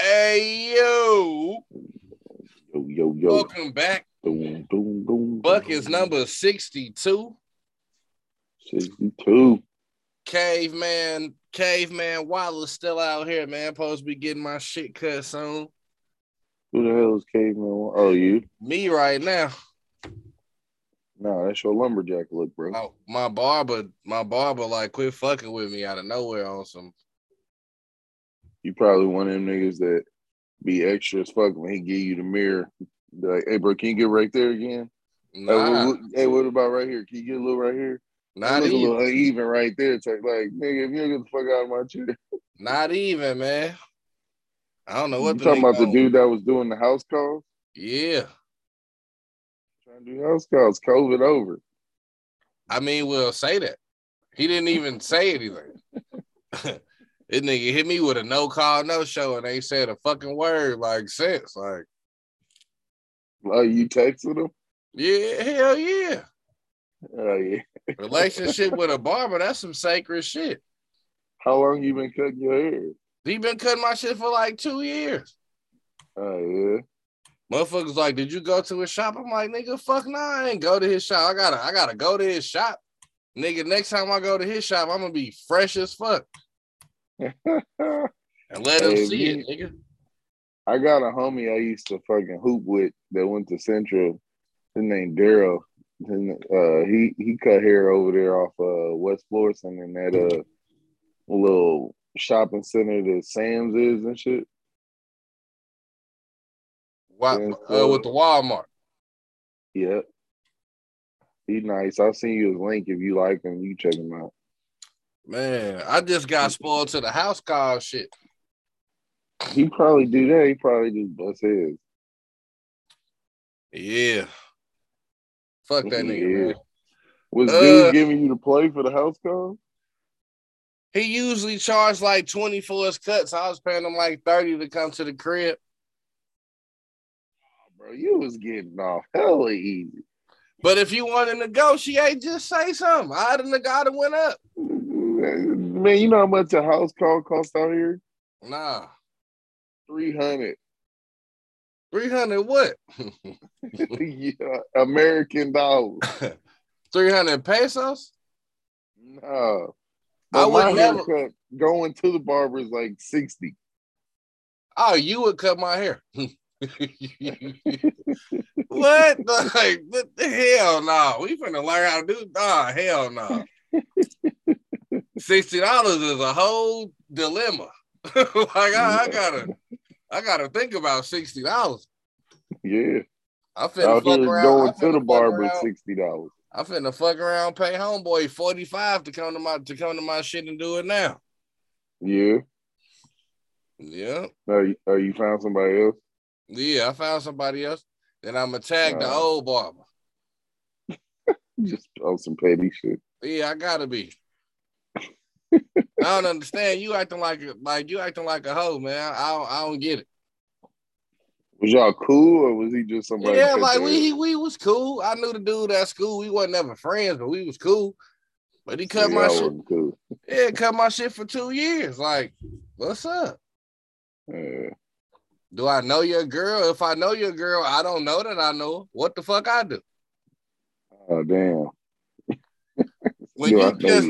Hey yo, Yo, yo, yo. welcome back. Boom, boom, boom. Bucketz number 62. 62. Caveman, caveman Wallace still out here, man. Supposed to be getting my shit cut soon. Who the hell is Caveman? Oh, you? Me right now. No, that's your lumberjack look, bro. My, my barber, my barber, like quit fucking with me out of nowhere on some. You probably one of them niggas that be extra as fuck when he give you the mirror. Like, hey, bro, can you get right there again? Hey, Nah, what, what- hey, what about right here? Can you get a little right here? not Look a even, little uneven right there. Like, nigga, if you don't get the fuck out of my chair. not even, man. I don't know You what the talking about the dude that was doing the house calls? Yeah, Trying to do house calls. COVID over. I mean, we'll say that. He didn't even say anything. this nigga hit me with a no call, no show, and ain't said a fucking word like since. Like, Oh, you texted him? yeah, hell yeah. Oh, yeah. Relationship with a barber, that's some sacred shit. How long you been cutting your hair? He been cutting my shit for like two years. Oh, yeah. Motherfuckers like, did you go to his shop? I'm like, nigga, fuck no, I ain't go to his shop. I gotta, I gotta go to his shop. Nigga, next time I go to his shop, I'm gonna be fresh as fuck and let him Hey, see me- it, nigga. I got a homie I used to fucking hoop with that went to Central. His name Daryl. Uh, he he cut hair over there off uh West Florissant in that uh little shopping center that Sam's is and shit. Yeah, uh, with the Walmart. Yep. He nice. I'll send you his link if you like him. You check him out. Man, I just got spoiled to the house call shit. He probably do that. He probably just bust his. Yeah. Fuck that nigga, Yeah. man. Was Uh, dude giving you the play for the house call? He usually charged like 20 for his cuts. I was paying him like 30 to come to the crib. Bro, you was getting off hella easy. But if you want to negotiate, just say something. I'd have neg- went up. Man, you know how much a house call costs out here? Nah. Three hundred. 300 what? yeah, American dollars. 300 pesos? No. I But would my never- haircut going to the barber is like 60. Oh, you would cut my hair. what? Like, what the hell no. We finna learn how to do nah, hell no. Sixty dollars is a whole dilemma. like I, I gotta I gotta think about sixty dollars. Yeah. I finna fuck around. going to the barber sixty dollars. I finna fuck around, pay homeboy forty five to come to my to come to my shit and do it now. Yeah. Yeah, Are you, are you found somebody else? yeah. I found somebody else. Then I'm gonna tag the Uh. old barber. Just on some petty shit. Yeah, I gotta be. I don't understand. You acting like a like you acting like a hoe, man. I don't, I don't get it. Was y'all cool or was he just somebody? yeah, like we he, we was cool. I knew the dude at school. We wasn't ever friends, but we was cool. But he cut Yeah, my shit. cool. Yeah, cut my shit for two years. Like, what's up? Uh, Do I know your girl? If I know your girl, I don't know that I know her. What the fuck I do? oh damn. When Do I you know just?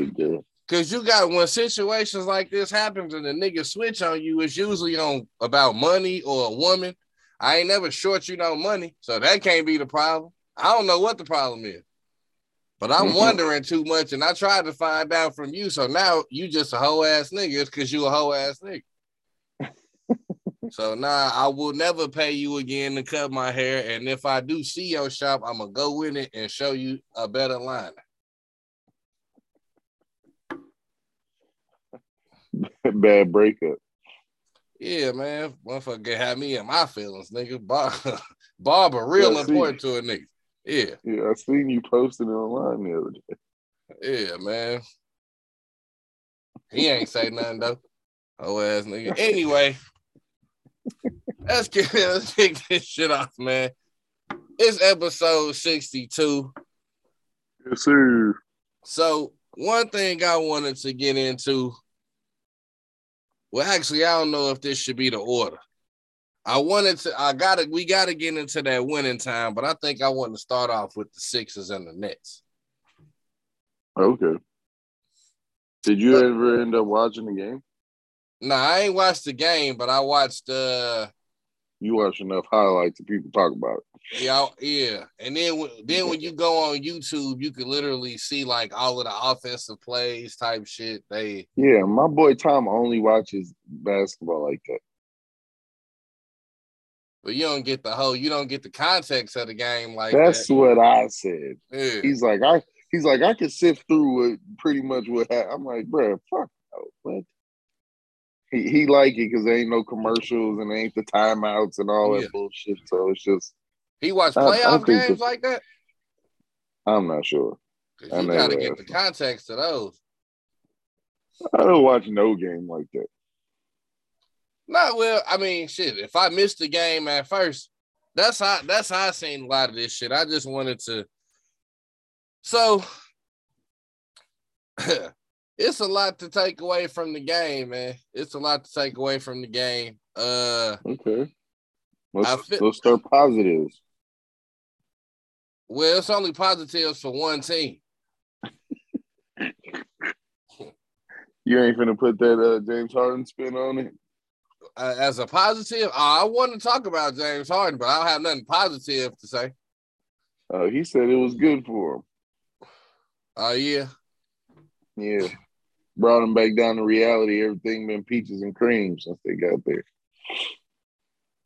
Cause you got when situations like this happens and the nigga switch on you, it's usually on about money or a woman. I ain't never short you no money, so that can't be the problem. I don't know what the problem is, but I'm Mhm. wondering too much, and I tried to find out from you. So now you just a hoe ass nigga. It's cause you a hoe ass nigga. so nah, I will never pay you again to cut my hair, and if I do see your shop, I'm gonna go in it and show you a better line. Bad breakup. Yeah, man. Motherfucker get had me in my feelings, nigga. Bar- Barber, real Yeah, important to a nigga. Yeah, Yeah, I seen you posting it online the other day. yeah, man. He ain't say nothing though. Oh ass nigga. Anyway, let's get let's kick this shit off, man. It's episode 62. Yes, sir. So one thing I wanted to get into. Well, actually, I don't know if this should be the order. I wanted to. I gotta. We gotta get into that winning time, but I think I want to start off with the Sixers and the Nets. Okay. Did you ever end up watching the game? No, nah, I ain't watched the game, but I watched. uh You watch enough highlights that people talk about. It. Yeah, yeah, and then then when you go on YouTube, you can literally see like all of the offensive plays type shit. They yeah, my boy Tom only watches basketball like that. But you don't get the whole, you don't get the context of the game like that's that. what I said. Yeah. He's like, I he's like, I can sift through what pretty much what happened. I'm like, bro, fuck no, what? He he like it because there ain't no commercials and ain't the timeouts and all that Yeah. bullshit. So it's just He watched playoff games the- like that. I'm not sure. You gotta get have. the context of those. I don't watch no game like that. Not well. I mean, shit. If I missed the game at first, that's how that's how I seen a lot of this shit. I just wanted to. So it's a lot to take away from the game, man. It's a lot to take away from the game. Uh, Okay. Let's feel- let's start positives. Well, it's only positives for one team. You ain't finna put that uh, James Harden spin on it. Uh, as a positive, uh, I want to talk about James Harden, but I don't have nothing positive to say. Uh, he said it was good for him. Oh yeah, Yeah. Brought him back down to reality. Everything been peaches and cream since they got there.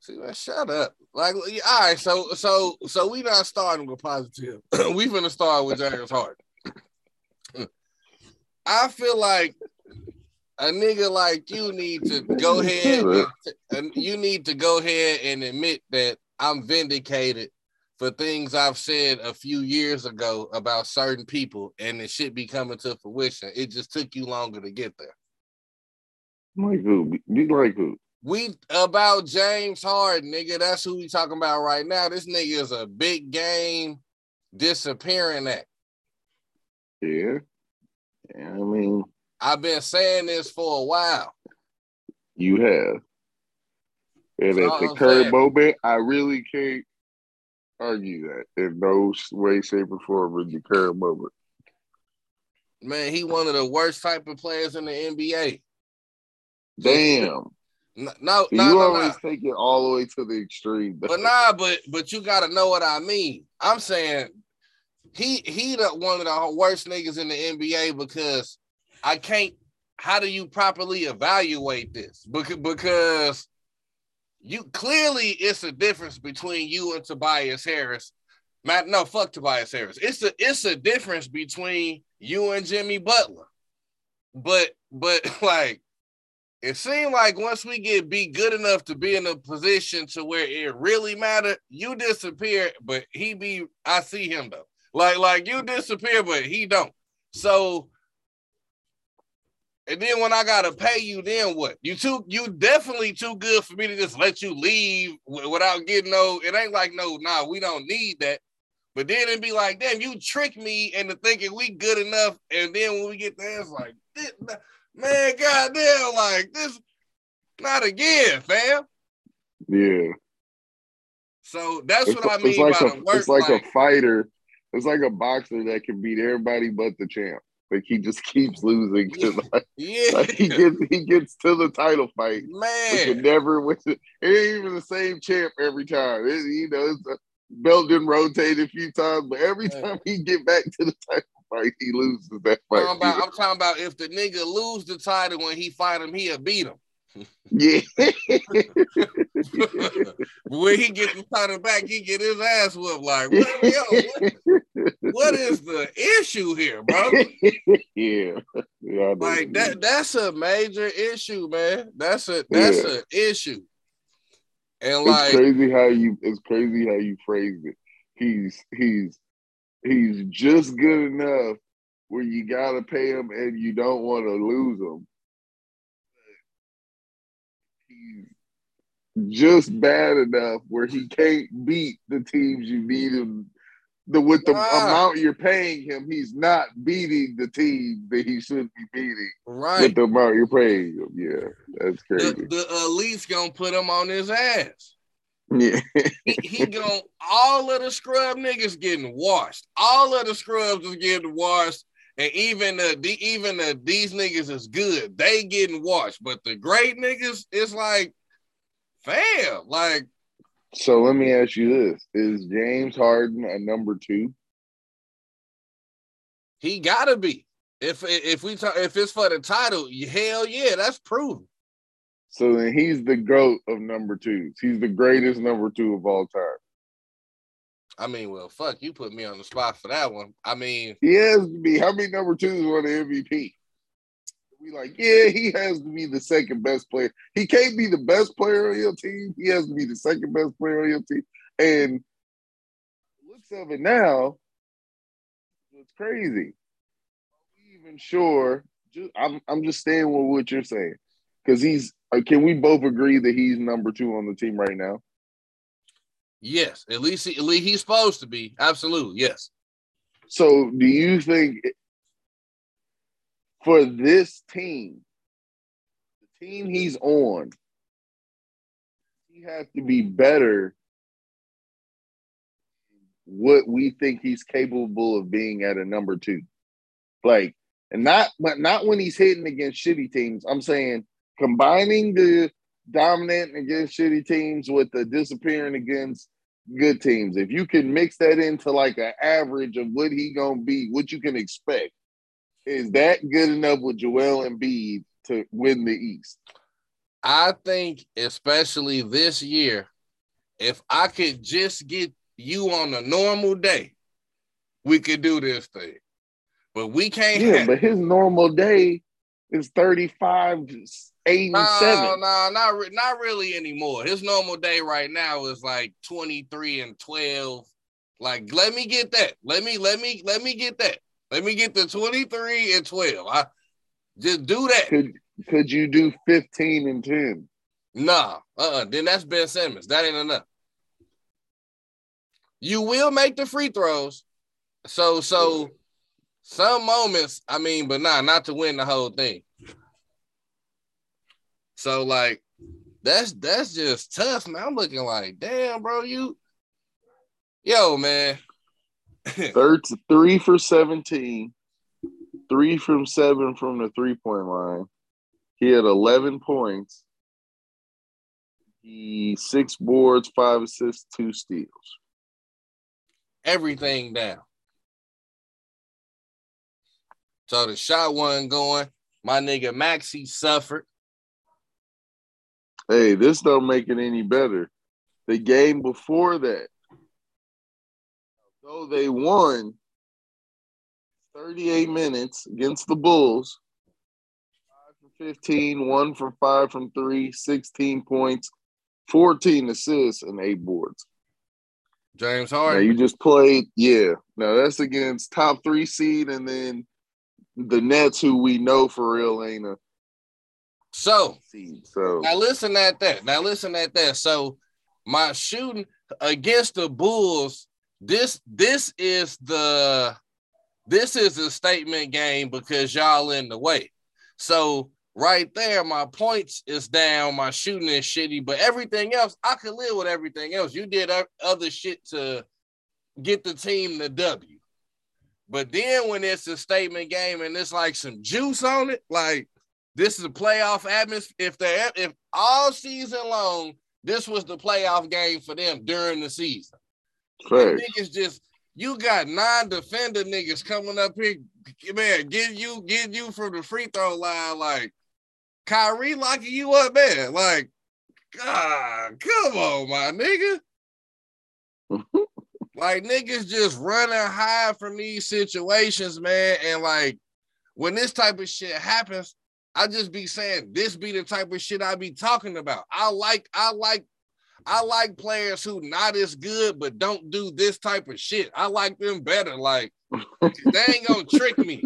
See, man, shut up. Like, all right, so so so we not starting with positive. we finna start with James Harden. I feel like a nigga like you need to go ahead and, you need to go ahead and admit that I'm vindicated for things I've said a few years ago about certain people, and it should be coming to fruition. It just took you longer to get there. Like who? Be- Be like who? We about James Harden, nigga. That's who we talking about right now. This nigga is a big game disappearing act. Yeah. yeah. I mean, I've been saying this for a while. you have. And That's at the I'm current saying. moment, I really can't argue that in no way, shape, or form in the current moment. Man, he one of the worst type of players in the NBA. Damn. No, no, no, you no, always no. take it all the way to the extreme. But nah, but but you gotta know what I mean. I'm saying he he the one of the worst niggas in the NBA because I can't. How do you properly evaluate this? Because because you clearly it's a difference between you and Tobias Harris. Matt, no, fuck Tobias Harris. It's a it's a difference between you and Jimmy Butler. But but like it seemed like once we get be good enough to be in a position to where it really matter, you disappear, but he be I see him though. Like like you disappear, but he don't. So and then when I gotta pay you, then what? You too you definitely too good for me to just let you leave without getting no. It ain't like no, nah, we don't need that. But then it'd be like, damn, you trick me into thinking we good enough, and then when we get there, it's like, this, man, goddamn, like this, not again, fam. yeah. So that's It's, what I mean like by a, the worst. it's like, like, a fighter. It's like a boxer that can beat everybody but the champ. Like he just keeps losing. Like, yeah, like, he gets he gets to the title fight, but man. never win. It ain't even the same champ every time. It, you know, it's a, belt didn't rotate a few times, but every time he get back to the title fight, he loses that fight. I'm, about, I'm talking about if the nigga lose the title when he fight him, he'll beat him. yeah, when he get the title back, he get his ass whooped. Like, what, yo, what, what is the issue here, bro? yeah, yeah. I know what you Like that that's a major issue, man. That's a that's Yeah. a issue. And it's like crazy how you it's crazy how you phrased it. He's he's he's just good enough where you gotta pay him and you don't want to lose him. He's just bad enough where he can't beat the teams you need him the with the amount you're paying him, he's not beating the team that he should be beating Right. with the amount you're paying him. Yeah, that's The, crazy. the elites gonna put him on his ass. Yeah, He, he going all of the scrub niggas getting washed. All of the scrubs is getting washed, and even the, the even the these niggas is good. They getting washed, but the great niggas is like, fam, like so let me ask you this: Is James Harden a number two? he gotta be. If if we talk if it's for the title, hell yeah, that's proven. So then he's the goat of number twos. He's the greatest number two of all time. I mean, well, fuck, you put me on the spot for that one. I mean, He has to be. How many number twos won the MVP? We like, yeah, he has to be the second best player. He can't be the best player on your team. He has to be the second best player on your team. And looks of it now, it's crazy. Are we even sure? Just, I'm I'm just staying with what you're saying because he's. Uh, can we both agree that he's number two on the team right now? yes, at least he, at least he's supposed to be. Absolutely, yes. So, do you think for this team, the team he's on, he has to be better what we think he's capable of being at a number two? Like, and not but not when he's hitting against shitty teams. I'm saying combining the dominant against shitty teams with the disappearing against good teams. If you can mix that into like an average of what he gonna be, what you can expect, is that good enough with Joel Embiid to win the East? I think, especially this year, if I could just get you on a normal day, we could do this thing. But we can't. Yeah, have, but his normal day is 35, 8, and no, 7. no, not re- not really anymore. His normal day right now is like twenty three and twelve. Like, let me get that. Let me let me let me get that. Let me get the twenty three and twelve. I just do that. Could could you do 15 and 10? Nah, uh-uh. Then that's Ben Simmons. That ain't enough. You will make the free throws. So so some moments, I mean, but nah, not to win the whole thing. So like that's that's just tough, man. I'm looking like, damn, bro, you yo, man. Third three for 17, three from seven from the three point line. He had 11 points. He six boards, five assists, two steals. Everything down. So the shot wasn't going. My nigga Maxey suffered. Hey, this don't make it any better. The game before that, though they won 38 minutes against the Bulls, 5 for 15, 1 for 5 from 3, 16 points, 14 assists, and 8 boards. James Now Harden. you just played, yeah. Now that's against top three seed, and then the Nets, who we know for real ain't a So. So now listen at that. Now listen at that. So my shooting against the Bulls, this this is the this is a statement game because y'all in the way. So right there, my points is down, my shooting is shitty, but everything else, I could live with everything else. You did other shit to get the team the W. But then when it's a statement game and it's like some juice on it, like this is a playoff atmosphere. If they if all season long, this was the playoff game for them during the season. Niggas just you got nine defender niggas coming up here, man, get you get you from the free throw line like Kyrie locking you up, man. Like, God, come on, my nigga. like niggas just running high from these situations, man. And like when this type of shit happens, I just be saying this be the type of shit I be talking about. I like, I like, I like players who not as good, but don't do this type of shit. I like them better. Like they ain't gonna trick me.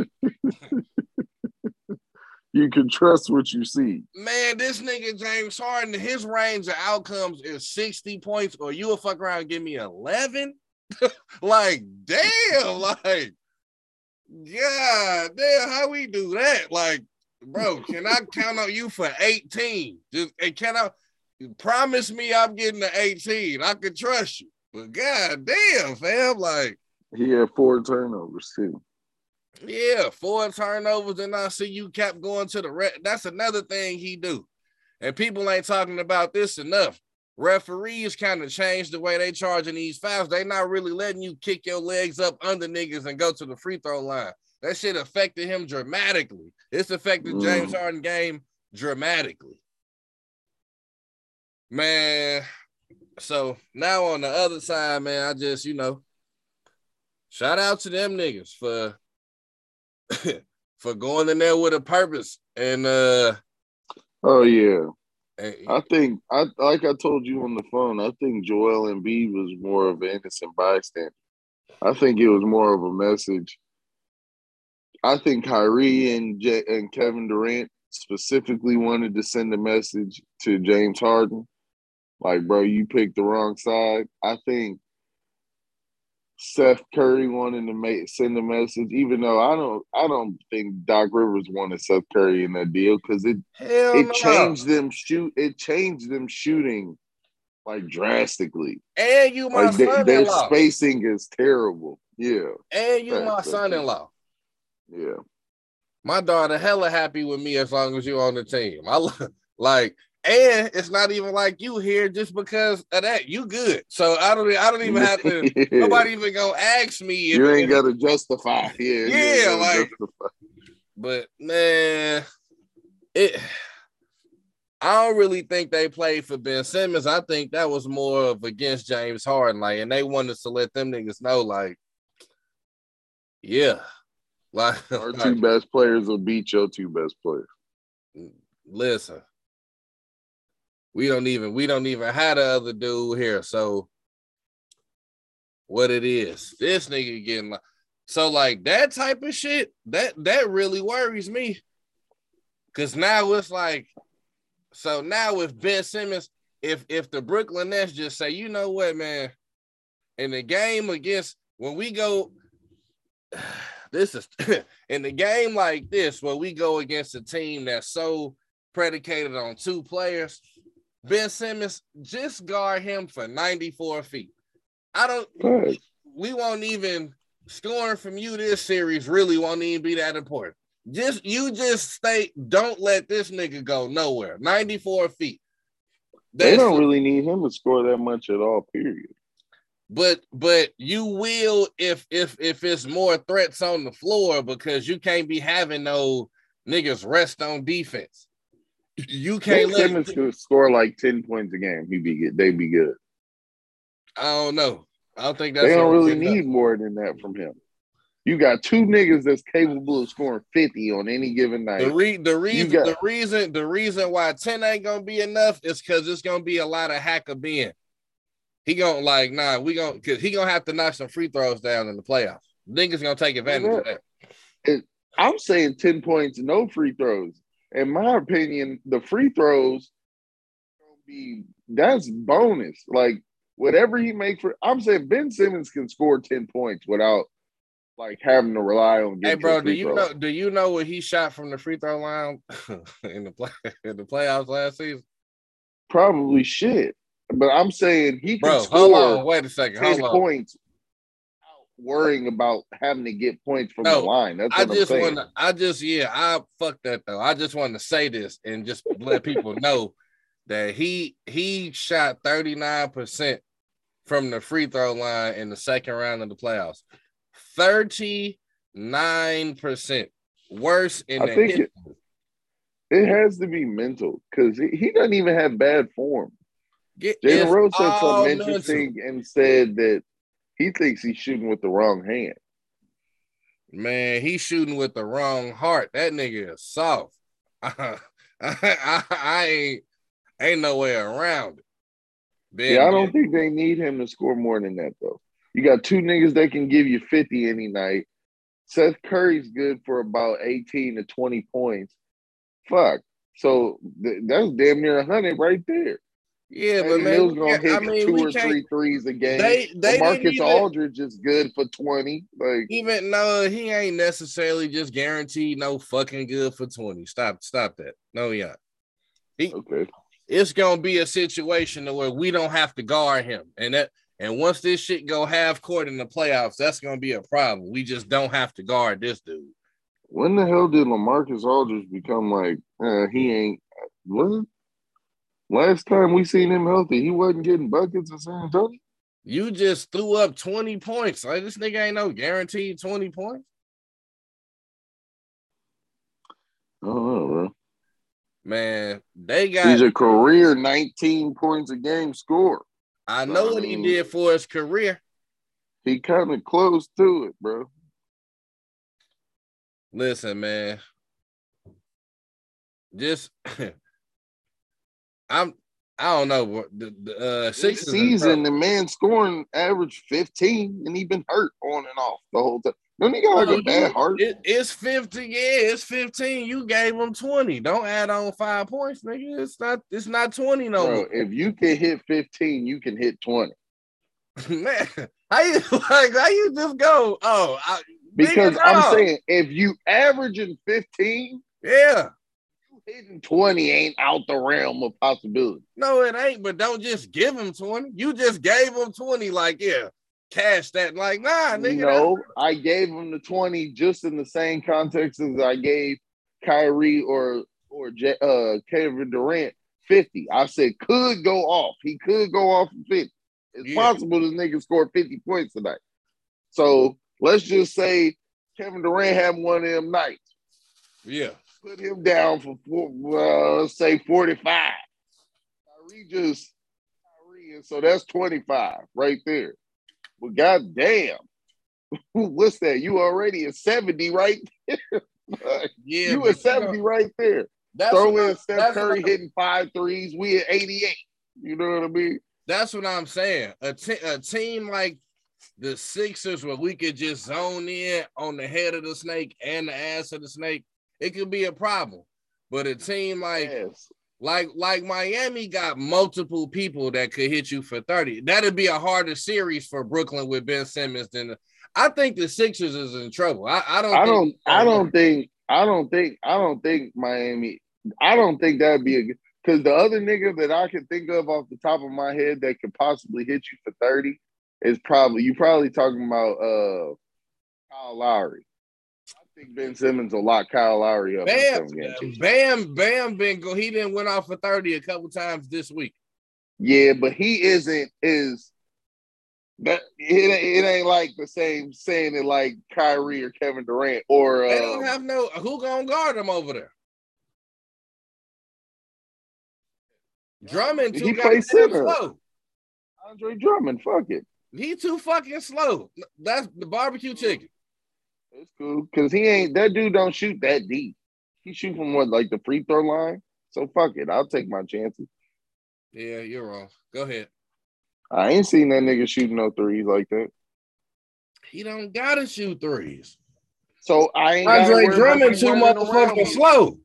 You can trust what you see. Man, this nigga James Harden, his range of outcomes is 60 points, or you will fuck around and give me 11. like, damn, like, yeah, damn, how we do that? Like, bro, can I count on you for 18? Just and can I promise me I'm getting the 18? I can trust you. But god damn, fam, like he had four turnovers too. Yeah, four turnovers, and I see you kept going to the red. That's another thing he do. And people ain't talking about this enough. Referees kind of changed the way they charging these fouls. They not really letting you kick your legs up under niggas and go to the free throw line. That shit affected him dramatically. It's affected mm. James Harden game dramatically. Man, so now on the other side, man, I just, you know, shout out to them niggas for for going in there with a purpose. And uh oh yeah. I think I like I told you on the phone, I think Joel Embiid was more of an innocent bystander. I think it was more of a message. I think Kyrie and J- and Kevin Durant specifically wanted to send a message to James Harden, like, bro, you picked the wrong side. I think Seth Curry wanted to make send a message, even though I don't I don't think Doc Rivers wanted Seth Curry in that deal because it Hell it no. changed them shoot it changed them shooting like drastically. And you my like son-in-law. Their spacing is terrible. Yeah. And you my son-in-law. Yeah. My daughter hella happy with me as long as you're on the team. I like and it's not even like you here just because of that. You good. So I don't I don't even have to nobody even gonna ask me You ain't gotta justify. Yeah. Yeah, like justify. but man, it I don't really think they played for Ben Simmons. I think that was more of against James Harden, like, and they wanted to let them niggas know, like, yeah, like our two best players will beat your two best players. Listen, we don't even we don't even have the other dude here. So what it is, this nigga getting like so like that type of shit, that that really worries me. Cause now it's like, so now with Ben Simmons, if if the Brooklyn Nets just say, you know what, man, in the game against when we go, this is in the game like this, where we go against a team that's so predicated on two players, Ben Simmons, just guard him for 94 feet. I don't, we won't even scoring from you this series really won't even be that important. Just you just stay, don't let this nigga go nowhere. 94 feet. That's, they don't really need him to score that much at all, period. But but you will if if if it's more threats on the floor because you can't be having no niggas rest on defense. You can't let Simmons could score like 10 points a game. He'd be good. They'd be good. I don't know. I don't think that's they don't really need more than that from him. You got two niggas that's capable of scoring 50 on any given night. The, re- the reason got- the reason the reason why 10 ain't gonna be enough is because it's gonna be a lot of Hack-a-Ben. He gonna like, nah, we gonna cause he gonna have to knock some free throws down in the playoffs. Niggas gonna take advantage yeah. of that. It, I'm saying 10 points, no free throws in my opinion, the free throws be that's bonus. Like whatever he makes for, I'm saying Ben Simmons can score ten points without like having to rely on. Hey, bro, do you throw. know? Do you know what he shot from the free throw line in the play in the playoffs last season? Probably shit. But I'm saying he can bro, score. Hold on, wait a second. Hold on. points worrying about having to get points from no, the line. That's I just want to. I just yeah. I fuck that though. I just want to say this and just let people know that he he shot thirty nine percent from the free throw line in the second round of the playoffs. Thirty nine percent worse in I the think it, it, has to be mental because he doesn't even have bad form. Jalen Rose said something interesting mental. and said that he thinks he's shooting with the wrong hand. Man, he's shooting with the wrong heart. That nigga is soft. I, I, I, ain't ain't no way around it. Ben, yeah, I don't think they need him to score more than that though. You got two niggas that can give you 50 any night. Seth Curry's good for about 18 to 20 points. Fuck. So th- that's damn near 100 right there. Yeah, but man, Mills gonna hit I mean, two or three threes a game. They they Marcus even, Aldridge is good for twenty. Like even no, he ain't necessarily just guaranteed no fucking good for 20. Stop, stop that. No, yeah. He, okay, It's gonna be a situation where we don't have to guard him. And that and once this shit go half court in the playoffs, that's gonna be a problem. We just don't have to guard this dude. when the hell did Lamarcus Aldridge become like uh, he ain't what? Last time we seen him healthy, he wasn't getting buckets in San Antonio. You just threw up 20 points. Like this nigga ain't no guaranteed 20 points. Oh, bro. Man, they got He's a career 19 points a game score. I know I what he did for his career. He kind of close to it, bro. Listen, man. Just I'm I don't know the, the uh Sixers season, the man scoring average 15, and he been hurt on and off the whole time. Don't he got like Well, a bad heart? It, it's 50, yeah, it's 15. You gave him 20. Don't add on five points, nigga. It's not it's not 20 no Bro, more. if you can hit 15, you can hit 20. man, how you like how you just go? Oh, I, Because I'm saying if you averaging 15, yeah. Hitting 20 ain't out the realm of possibility. No, it ain't, but don't just give him 20. You just gave him 20, like, yeah, cash that. Like, nah, nigga. no, I gave him the 20 just in the same context as I gave Kyrie or or J- uh, Kevin Durant 50. I said could go off. He could go off 50. It's Yeah. possible this nigga scored 50 points tonight. So let's just say Kevin Durant had one of them nights. Yeah. Put him down for four, well, let's say 45. Kyrie just Kyrie, and so that's 25 right there. But goddamn, what's that? You already at 70 right there. Yeah. you at 70 right there. that's Throw I- in Seth Curry hitting five threes. We at 88. You know what I mean? That's what I'm saying. A, te- a team like the Sixers, where we could just zone in on the head of the snake and the ass of the snake, it could be a problem. But a team like Yes. like like Miami got multiple people that could hit you for 30. That'd be a harder series for Brooklyn with Ben Simmons than I think the Sixers is in trouble. I, I don't I don't I don't think I don't think I don't think Miami I don't think that'd be a good because the other nigga that I can think of off the top of my head that could possibly hit you for 30 is probably you probably talking about uh Kyle Lowry. I think Ben Simmons will lock Kyle Lowry up. Bam. Bam, Bam been go. He didn't went off for 30 a couple times this week. Yeah, but he isn't is that it, it ain't like the same saying it like Kyrie or Kevin Durant or They uh, don't have no who gonna guard them over there. Drummond too He plays center. slow. Andre Drummond. Fuck it. He too fucking slow. That's the barbecue chicken. It's cool because he ain't that dude. Don't shoot that deep. He shoot from what like the free throw line. So fuck it. I'll take my chances. Yeah, you're wrong. Go ahead. I ain't seen that nigga shooting no threes like that. He don't gotta shoot threes. So I ain't gotta Andre worry about Drummond too motherfucking slow.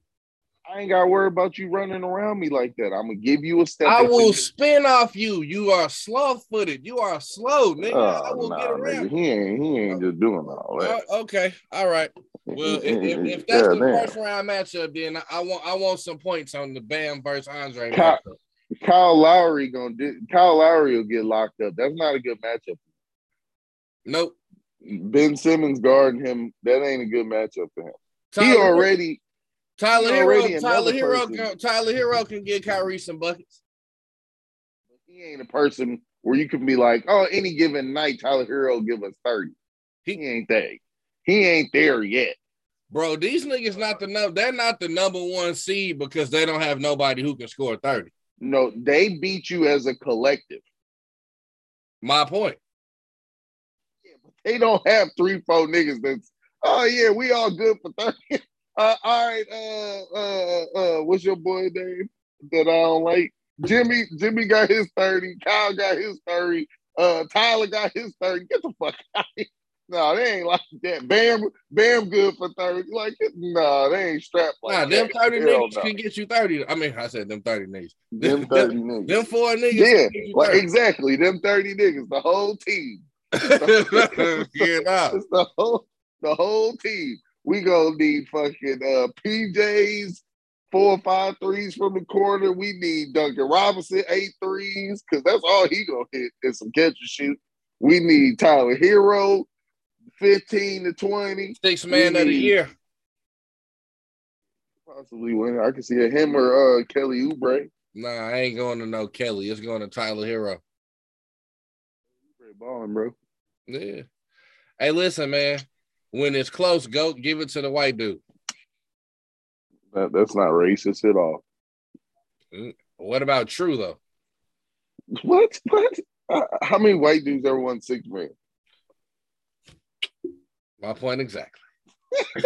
I ain't gotta worry about you running around me like that. I'm gonna give you a step. I will spin off you. You are slow footed. You are slow, nigga. I Oh, will nah, get nigga. around. He ain't. He ain't just doing all that. Oh, okay, all right. Well, if, if, if that's Yeah, the damn. first round matchup, then I want I want some points on the Bam versus Andre. Kyle- matchup. Kyle Lowry gonna do. Kyle Lowry will get locked up. That's not a good matchup. Nope. Ben Simmons guarding him. That ain't a good matchup for him. Tyler, he already. Tyler he Herro, Tyler Herro, person. Tyler Herro can get Kyrie some buckets. He ain't a person where you can be like, oh, any given night, Tyler Herro give us 30. He ain't that. He ain't there yet. Bro, these niggas not the number. they're not the number one seed because they don't have nobody who can score 30. No, they beat you as a collective. My point. Yeah, but They don't have three, four niggas that's, oh, yeah, we all good for 30. Uh, all right, uh, uh, uh, what's your boy name that I don't like? Jimmy, Jimmy got his 30. Kyle got his 30. Uh, Tyler got his 30. Get the fuck out of here. No, they ain't like that. Bam, Bam, good for thirty. Like, no, they ain't strapped like Nah, them that. 30 Hell niggas no. can get you 30. I mean, I said them 30 niggas. Them thirty niggas. Them four niggas yeah, can get you like exactly. Them thirty niggas. The whole team. yeah, nah. It's the whole the whole team. We gonna need fucking uh PJs, four or five threes from the corner. We need Duncan Robinson, eight threes, because that's all he gonna hit is some catch and shoot. We need Tyler Herro, 15 to 20. Six man of the year. Possibly win. I can see a him or uh Kelly Oubre. Nah, I ain't going to no Kelly. It's going to Tyler Herro. Oubre balling, bro. Yeah. Hey, listen, man. When it's close, go give it to the white dude. That, that's not racist at all. What about True though? What? What? Uh, how many white dudes ever won six man? My point exactly.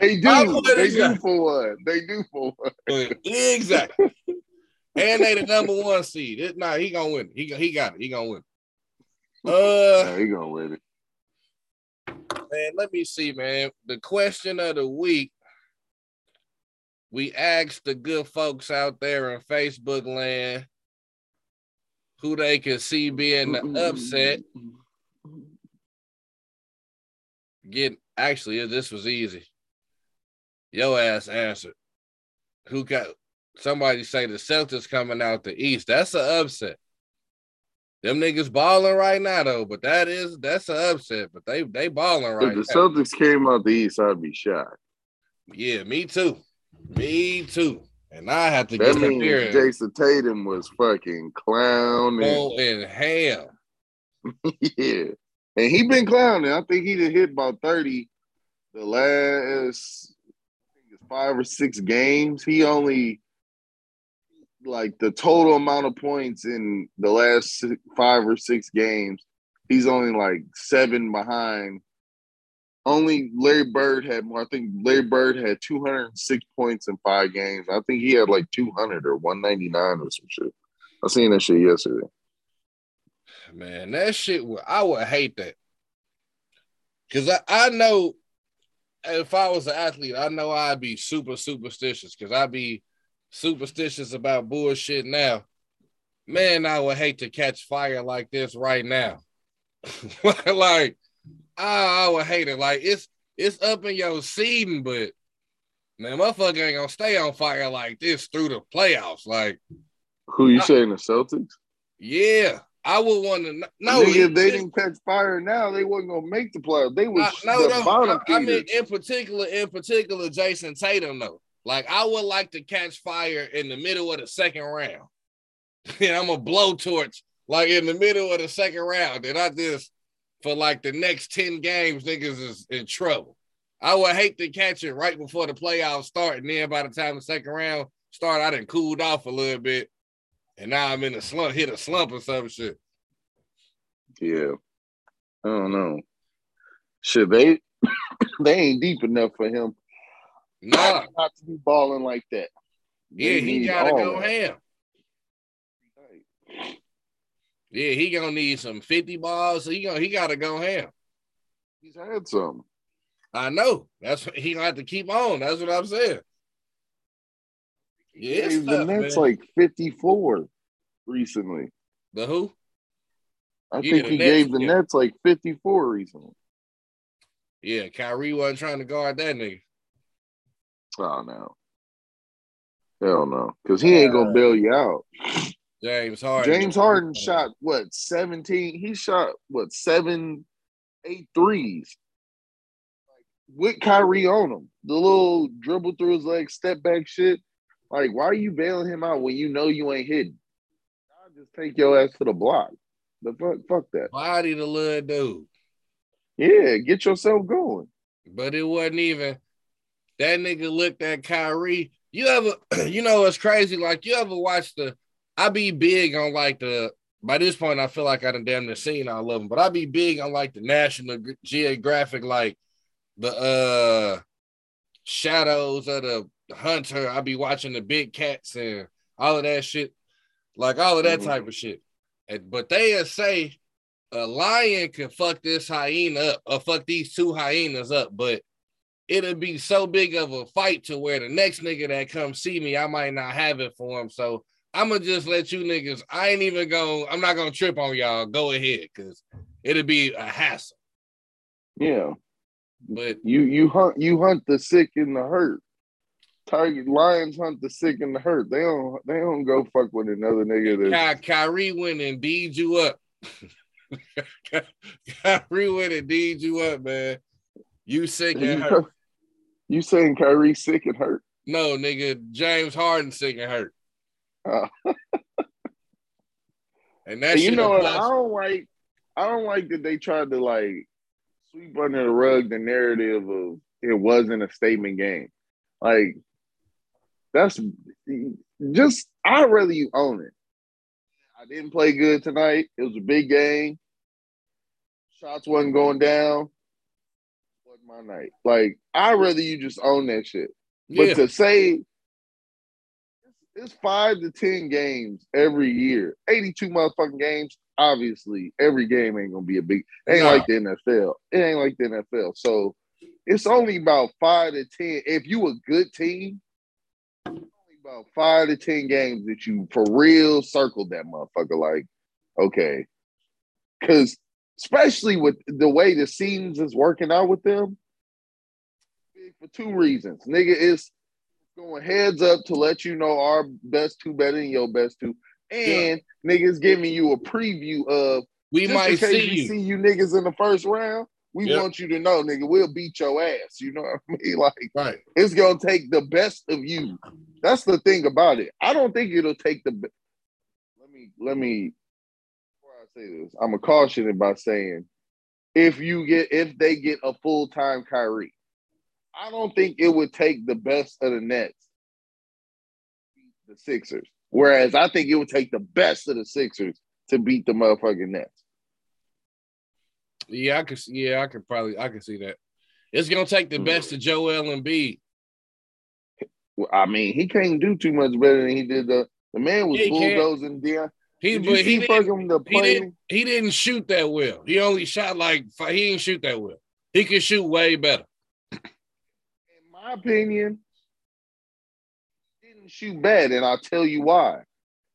They do. They do for one. They do for one. exactly. And they the number one seed. It, nah, he gonna win. He he got it. He gonna win. Uh, Yeah, he gonna win it. man, let me see, man. The question of the week. We asked the good folks out there in Facebook land who they can see being the upset. Get actually, this was easy. Yo ass answered. Who got somebody say the Celtics coming out the East? That's an upset. Them niggas balling right now though, but that is that's an upset. But they they balling right. Now. If the now. Celtics came out the East, I'd be shocked. Yeah, me too. Me too. And I have to That get means here Jayson Tatum was fucking clowning. go in hell. yeah. And he been clowning. I think he done hit about 30 the last I think it's five or six games. He only like the total amount of points in the last five or six games, he's only like seven behind. Only Larry Bird had more. I think Larry Bird had 206 points in five games. I think he had like 200 or 199 or some shit. I seen that shit yesterday. Man, that shit I would hate that. Cause I, I know if I was an athlete, I know I'd be super superstitious because I'd be superstitious about bullshit now. Man, I would hate to catch fire like this right now. like, I, I would hate it. Like it's it's up in your seeding, but man, motherfucker ain't gonna stay on fire like this through the playoffs. Like, Who you I- saying the Celtics? yeah, I would want to know. No, if they didn't catch fire now, they wasn't gonna make the playoffs. They was no, the no. bottom I, I mean, in particular, in particular, Jayson Tatum though. Like, I would like to catch fire in the middle of the second round. and I'm a blowtorch like in the middle of the second round, and I just for like the next ten games, niggas is in trouble. I would hate to catch it right before the playoffs start, and then by the time the second round start, I done cooled off a little bit, and now I'm in a slump, hit a slump or some shit. yeah, I don't know. Shit, they they ain't deep enough for him Nah, not to be balling like that. yeah, he gotta go ham. Yeah, he gonna need some 50 balls. So he gonna he gotta go ham. He's had some. I know. That's what he gonna have to keep on. That's what I'm saying. Yeah, the tough, Nets man. like 54 recently. the who? I Yeah, think he Nets, gave the yeah. Nets like 54 recently. Yeah, Kyrie wasn't trying to guard that nigga. Oh no. Hell no. Because he ain't gonna bail you out. James Harden. James Harden shot what 17? He shot what seven, eight threes. With Kyrie on him. The little dribble through his legs, step back shit. Like, why are you bailing him out when you know you ain't hitting? I'll just take your ass to the block. The fuck, fuck that. body the little dude. Yeah, get yourself going. But it wasn't even that nigga looked at Kyrie. You ever, you know, it's crazy. Like you ever watch the? I be big on like the. By this point, I feel like I done damn near seen all of them, but I be big on like the National Geographic, like the uh shadows of the hunter. I be watching the big cats and all of that shit, like all of that Mhm. type of shit. And, but they say a lion can fuck this hyena up or fuck these two hyenas up, but it'll be so big of a fight to where the next nigga that comes see me, I might not have it for him. So I'm gonna just let you niggas. I ain't even going. I'm not gonna trip on y'all. Go ahead, cause it'll be a hassle. Yeah, but you you hunt you hunt the sick and the hurt. Target lions hunt the sick and the hurt. They don't they don't go fuck with another nigga. That Ky- Kyrie went and D'd you up. Kyrie went and D'd you up, man. You sick and hurt. You saying Kyrie sick and hurt? No, nigga, James Harden sick and hurt. Uh, and that you know? I don't like. I don't like that they tried to like sweep under the rug the narrative of it wasn't a statement game. Like that's just I'd rather you own it. I didn't play good tonight. It was a big game. Shots wasn't going down. My night. Like I'd rather you just own that shit. Yeah. But to say it's five to ten games every year, eighty-two motherfucking games. Obviously, every game ain't gonna be a big. Ain't no. like the NFL. It ain't like the NFL. So it's only about five to ten. If you a good team, only about five to ten games that you for real circled that motherfucker. Like, okay, because especially with the way the scenes is working out with them, for two reasons. Nigga is going heads up to let you know our best two better than your best two, and yeah. niggas giving you a preview of we might see you. see you niggas in the first round. We yep. want you to know, nigga, we'll beat your ass. You know what I mean? Like, right. it's gonna take the best of you. That's the thing about it. I don't think it'll take the. Let me let me. Say this, I'm a caution it by saying, if you get if they get a full time Kyrie, I don't think it would take the best of the Nets the Sixers. Whereas I think it would take the best of the Sixers to beat the motherfucking Nets. Yeah, I could. Yeah, I could probably. I can see that. It's gonna take the best of Joel Embiid. Well, I mean, he can't do too much better than he did. The the man was bulldozing Dion. He, but he didn't, he didn't. He didn't shoot that well. He only shot like he didn't shoot that well. He could shoot way better In my opinion, didn't shoot bad, and I'll tell you why.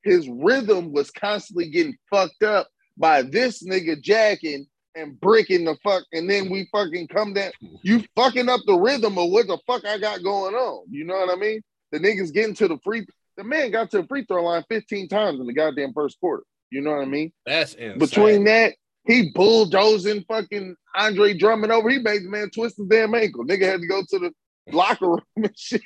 His rhythm was constantly getting fucked up by this nigga jacking and breaking the fuck, and then we fucking come down. You fucking up the rhythm of what the fuck I got going on. You know what I mean? The niggas getting to the free. The man got to the free throw line 15 times in the goddamn first quarter. You know what I mean? That's insane. Between that, he bulldozing fucking Andre Drummond over. He made the man twist his damn ankle. Nigga had to go to the locker room and shit.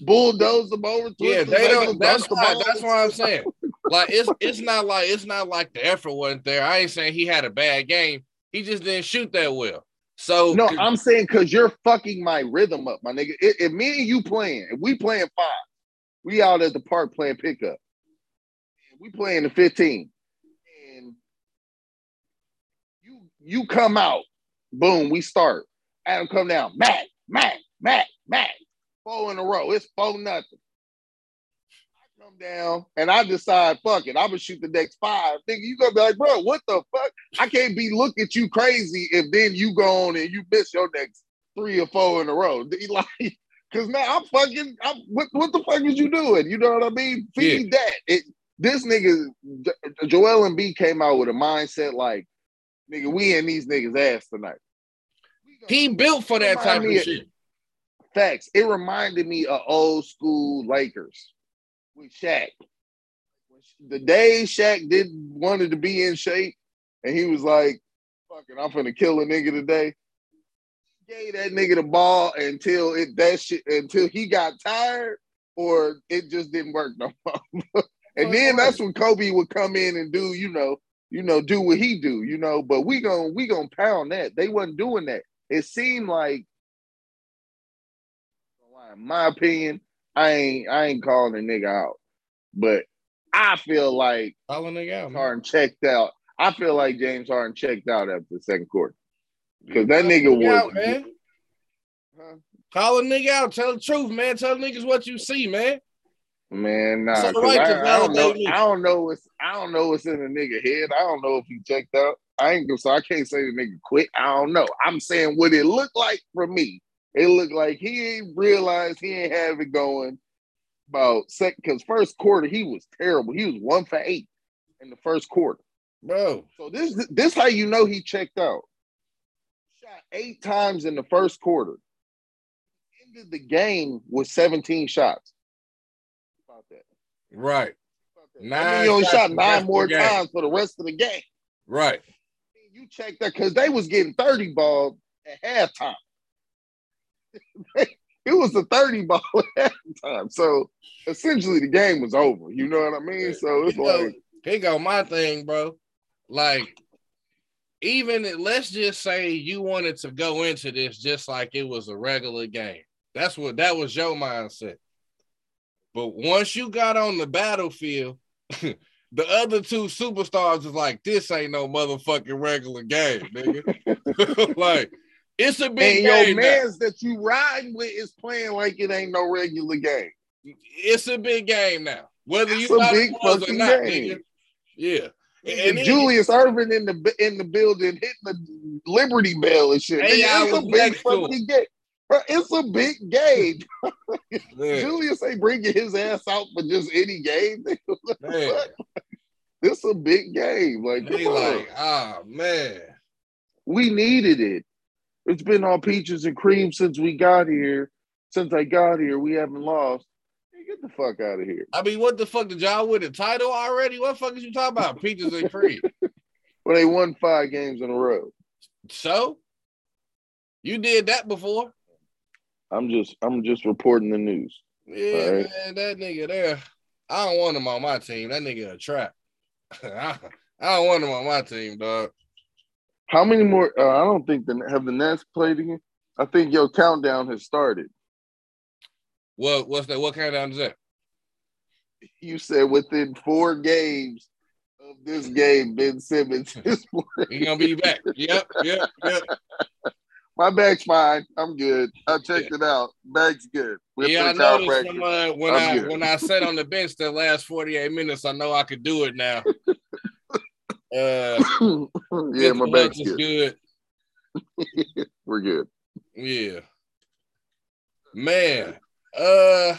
Bulldoze them over. Yeah, they don't. That's why. That's what I'm saying. Like it's it's not like it's not like the effort wasn't there. I ain't saying he had a bad game. He just didn't shoot that well. So no, I'm saying because you're fucking my rhythm up, my nigga. If, if, me and you playing, if we playing five, we out at the park playing pickup. We playing the 15, and you you come out, boom, we start. Adam come down, Matt, Matt, Matt, Matt, four in a row. It's four nothing. I come down and I decide, fuck it, I'm gonna shoot the next five. Nigga, you gonna be like, bro, what the fuck? I can't be looking at you crazy if then you go on and you miss your next three or four in a row. Like, cause now I'm fucking. I'm, what what the fuck is you doing? You know what I mean? Feed yeah. that. It, this nigga, Joel Embiid came out with a mindset like, nigga, we in these niggas ass tonight. He built for that type of shit. Facts. It reminded me of old school Lakers with Shaq. The day Shaq did wanted to be in shape, and he was like, "Fucking, I'm gonna kill a nigga today." Gave that nigga the ball until it that shit until he got tired, or it just didn't work no more. and then that's when Kobe would come in and do, you know, you know, do what he do, you know. But we gonna we gonna pound that. They wasn't doing that. It seemed like my opinion, I ain't I ain't calling a nigga out, but I feel like calling nigga out. Harden checked out. I feel like James Harden checked out after the second quarter because that nigga was. Out, man. Huh? Call a nigga out. Tell the truth, man. Tell niggas what you see, man. Man, nah, right I, I don't know. I don't know what's I don't know what's in the nigga head. I don't know if he checked out. I ain't so I can't say the nigga quit. I don't know. I'm saying what it looked like for me. It looked like he ain't realized he ain't have it going about second because first quarter he was terrible. He was one for eight in the first quarter. bro. So this this how you know he checked out. Shot eight times in the first quarter. Ended the game with 17 shots. About that. Right, About that. Nine you only shot nine more times for the rest of the game. right. You check that because they was getting 30 ball at halftime. it was a 30 ball at halftime. So essentially the game was over. You know what I mean? So it's You know, like here go my thing, bro. Like, even let's just say you wanted to go into this just like it was a regular game. That's what that was your mindset. But once you got on the battlefield, the other two superstars is like, this ain't no motherfucking regular game, nigga. like, it's a big and your game. now. mans that you riding with is playing like it ain't no regular game. It's a big game now. Whether It's you a thought big it was or not, game. nigga. Yeah. And then- Julius Erving in the in the building hitting the Liberty Bell and shit. Nigga, it's a big next to him. fucking game. Bro, it's a big game. Julius ain't bringing his ass out for just any game. This a big game. Like, come like, ah man. we needed it. It's been all peaches and cream since we got here. Since I got here, we haven't lost. Get the fuck out of here. I mean, what the fuck did y'all win the title already? What the fuck is you talking about? Peaches and cream. Well, they won five games in a row. So you did that before. I'm just I'm just reporting the news. Yeah, Right. man, that nigga there. I don't want him on my team. That nigga a trap. I, I don't want him on my team, dog. How many more? Uh, I don't think the have the Nets played again. I think your countdown has started. What what's that? What kind of is that? You said within four games of this game, Ben Simmons is He gonna be back. Yep, yep, yep. My back's fine. I'm good. I checked it out. Back's good. Went yeah, I noticed from, uh, when I'm I good. when I sat on the bench the last 48 minutes, I know I could do it now. Uh yeah, my back's good. good. We're good. Yeah. Man, uh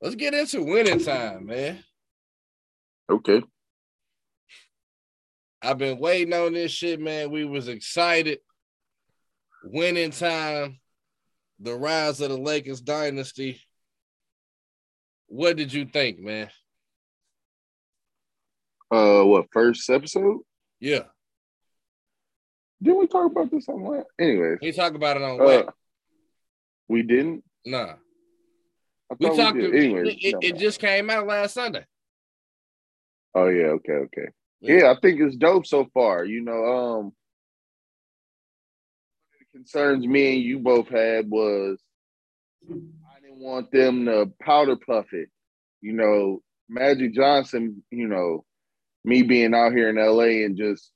let's get into winning time, man. Okay. I've been waiting on this shit, man. We was excited. Winning time, the rise of the Lakers dynasty. What did you think, man? Uh, what first episode? Yeah, Didn't we talk about this on last? Anyways, we talk about it on uh, what? we didn't. Nah, we talked. did. It, Anyways, it, no. it just came out last Sunday. Oh yeah. Okay. Okay. Yeah, I think it's dope so far. You know, um, concerns me and you both had was I didn't want them to powder puff it. You know, Magic Johnson. You know, me being out here in LA and just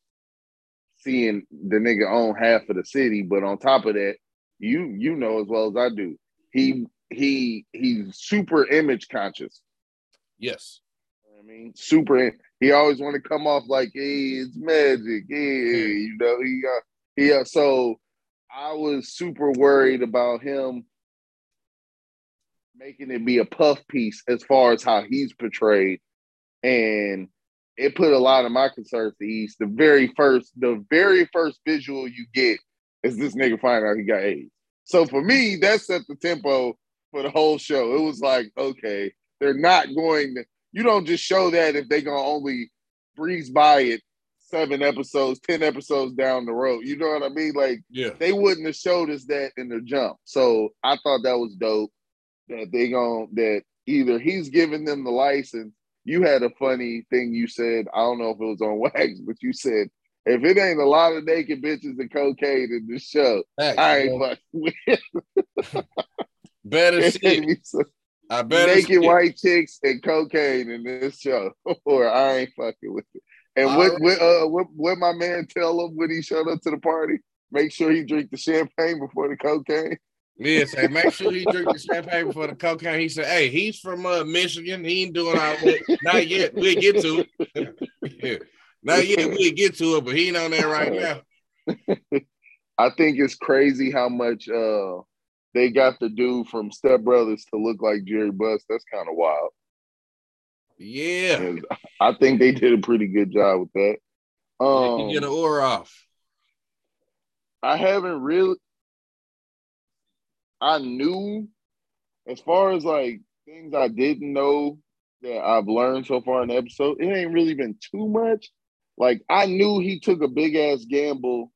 seeing the nigga own half of the city, but on top of that, you you know as well as I do, he he he's super image conscious. Yes. You know I mean, super. He always want to come off like, "Hey, it's magic." Hey, you know, he uh, he. Uh, so I was super worried about him making it be a puff piece as far as how he's portrayed, and it put a lot of my concerns to ease. The very first, the very first visual you get is this nigga finding out he got AIDS. So for me, that set the tempo for the whole show. It was like, okay, they're not going to. You don't just show that if they're gonna only breeze by it seven episodes, ten episodes down the road. You know what I mean? Like Yeah. they wouldn't have showed us that in the jump. So I thought that was dope. That they gon' that either he's giving them the license. You had a funny thing you said. I don't know if it was on wax, but you said if it ain't a lot of naked bitches and cocaine in the show, I ain't fucking with better it. shit. I better naked white chicks and cocaine in this show, or I ain't fucking with it. And All what right. what uh what what my man tell him when he showed up to the party? Make sure he drink the champagne before the cocaine. Yeah, say make sure he drink the champagne before the cocaine. He said, "Hey, he's from uh, Michigan. He ain't doing all that. Not yet. We'll get to it. yeah. Not yet. We'll get to it, but he ain't on there right now." I think it's crazy how much uh they got the dude from Step Brothers to look like Jerry Buss. That's kind of wild. Yeah, And I think they did a pretty good job with that. Um, get an oar off. I haven't really. I knew, as far as like things I didn't know that I've learned so far in the episode, it ain't really been too much. Like I knew he took a big ass gamble.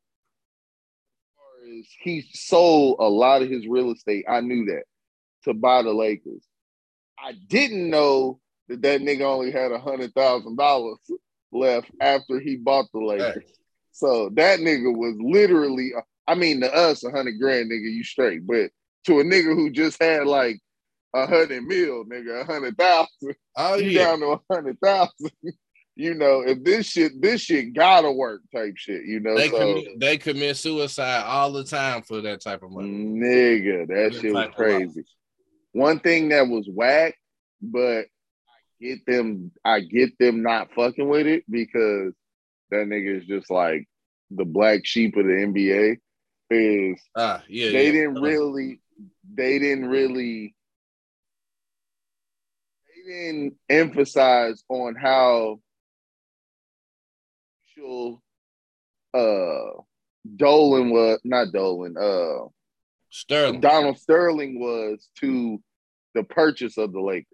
As as he sold a lot of his real estate, I knew that to buy the Lakers. I didn't know that that nigga only had a hundred thousand dollars left after he bought the Lakers. So that nigga was literally, I mean, to us, a hundred grand, nigga, you straight. But to a nigga who just had like a hundred mil, nigga, a hundred thousand, Oh you yeah, down to a hundred thousand. You know, if this shit, this shit gotta work, type shit. You know, they so commit they commit suicide all the time for that type of money. nigga, that That shit was type of life. crazy. One thing that was whack, but I get them, I get them not fucking with it because that nigga is just like the black sheep of the NBA. Is Ah, yeah, they yeah. didn't really they didn't really they didn't emphasize on how actual uh Dolan was not Dolan, uh Sterling. Donald Sterling was to the purchase of the Lakers.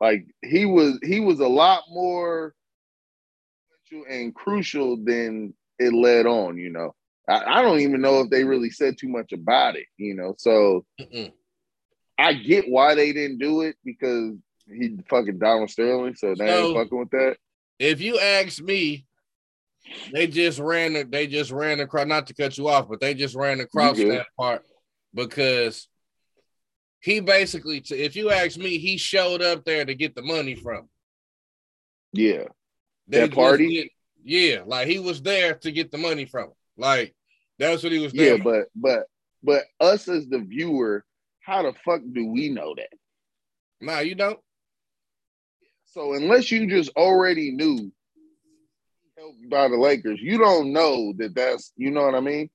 Like he was he was a lot more and crucial than it led on, you know. I, I don't even know if they really said too much about it, you know. So Mm-mm. I get why they didn't do it because he fucking Donald Sterling, so they So- ain't fucking with that. If you ask me, they just ran. They just ran across. Not to cut you off, but they just ran across that part because he basically. If you ask me, he showed up there to get the money from. Yeah. They That party? did- yeah, like he was there to get the money from. him. Like that's what he was there. Yeah, but but but us as the viewer, how the fuck do we know that? nah, you don't. So unless you just already knew helped by the Lakers, you don't know that that's you know what I mean.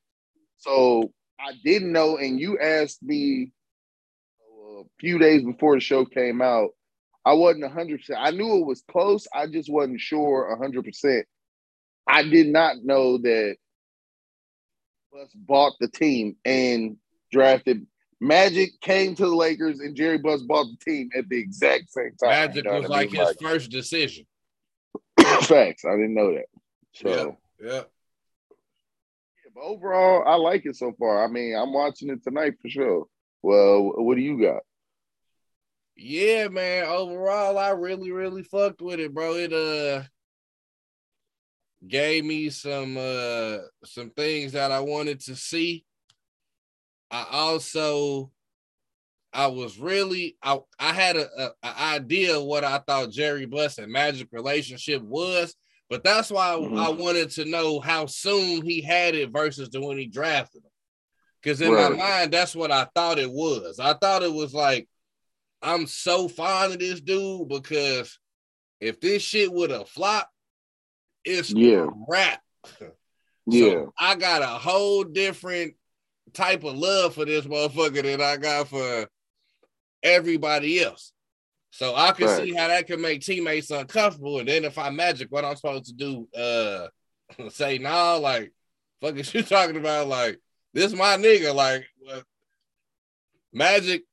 So I didn't know, and you asked me uh, a few days before the show came out. I wasn't hundred percent. I knew it was close. I just wasn't sure hundred percent. I did not know that Buss bought the team and drafted. Magic came to the Lakers, and Jerry Buss bought the team at the exact same time. Magic You know was what I like mean? his first decision. Facts. I didn't know that. So, Yeah. yeah, but overall, I like it so far. I mean, I'm watching it tonight for sure. Well, what do you got? Yeah, man. Overall, I really, really fucked with it, bro. It uh gave me some uh some things that I wanted to see. I also I was really I I had a, a, a idea of what I thought Jerry Buss and Magic relationship was, but that's why Mhm. I wanted to know how soon he had it versus the when he drafted him. Because in Right. my mind, that's what I thought it was. I thought it was like I'm so fond of this dude because if this shit would have flopped, it's Yeah. a wrap. Yeah, So I got a whole different type of love for this motherfucker than I got for everybody else. So I can Right. see how that can make teammates uncomfortable. And then if I magic, what I'm supposed to do, uh say nah, like fuck is you talking about? Like, this my nigga, like what magic.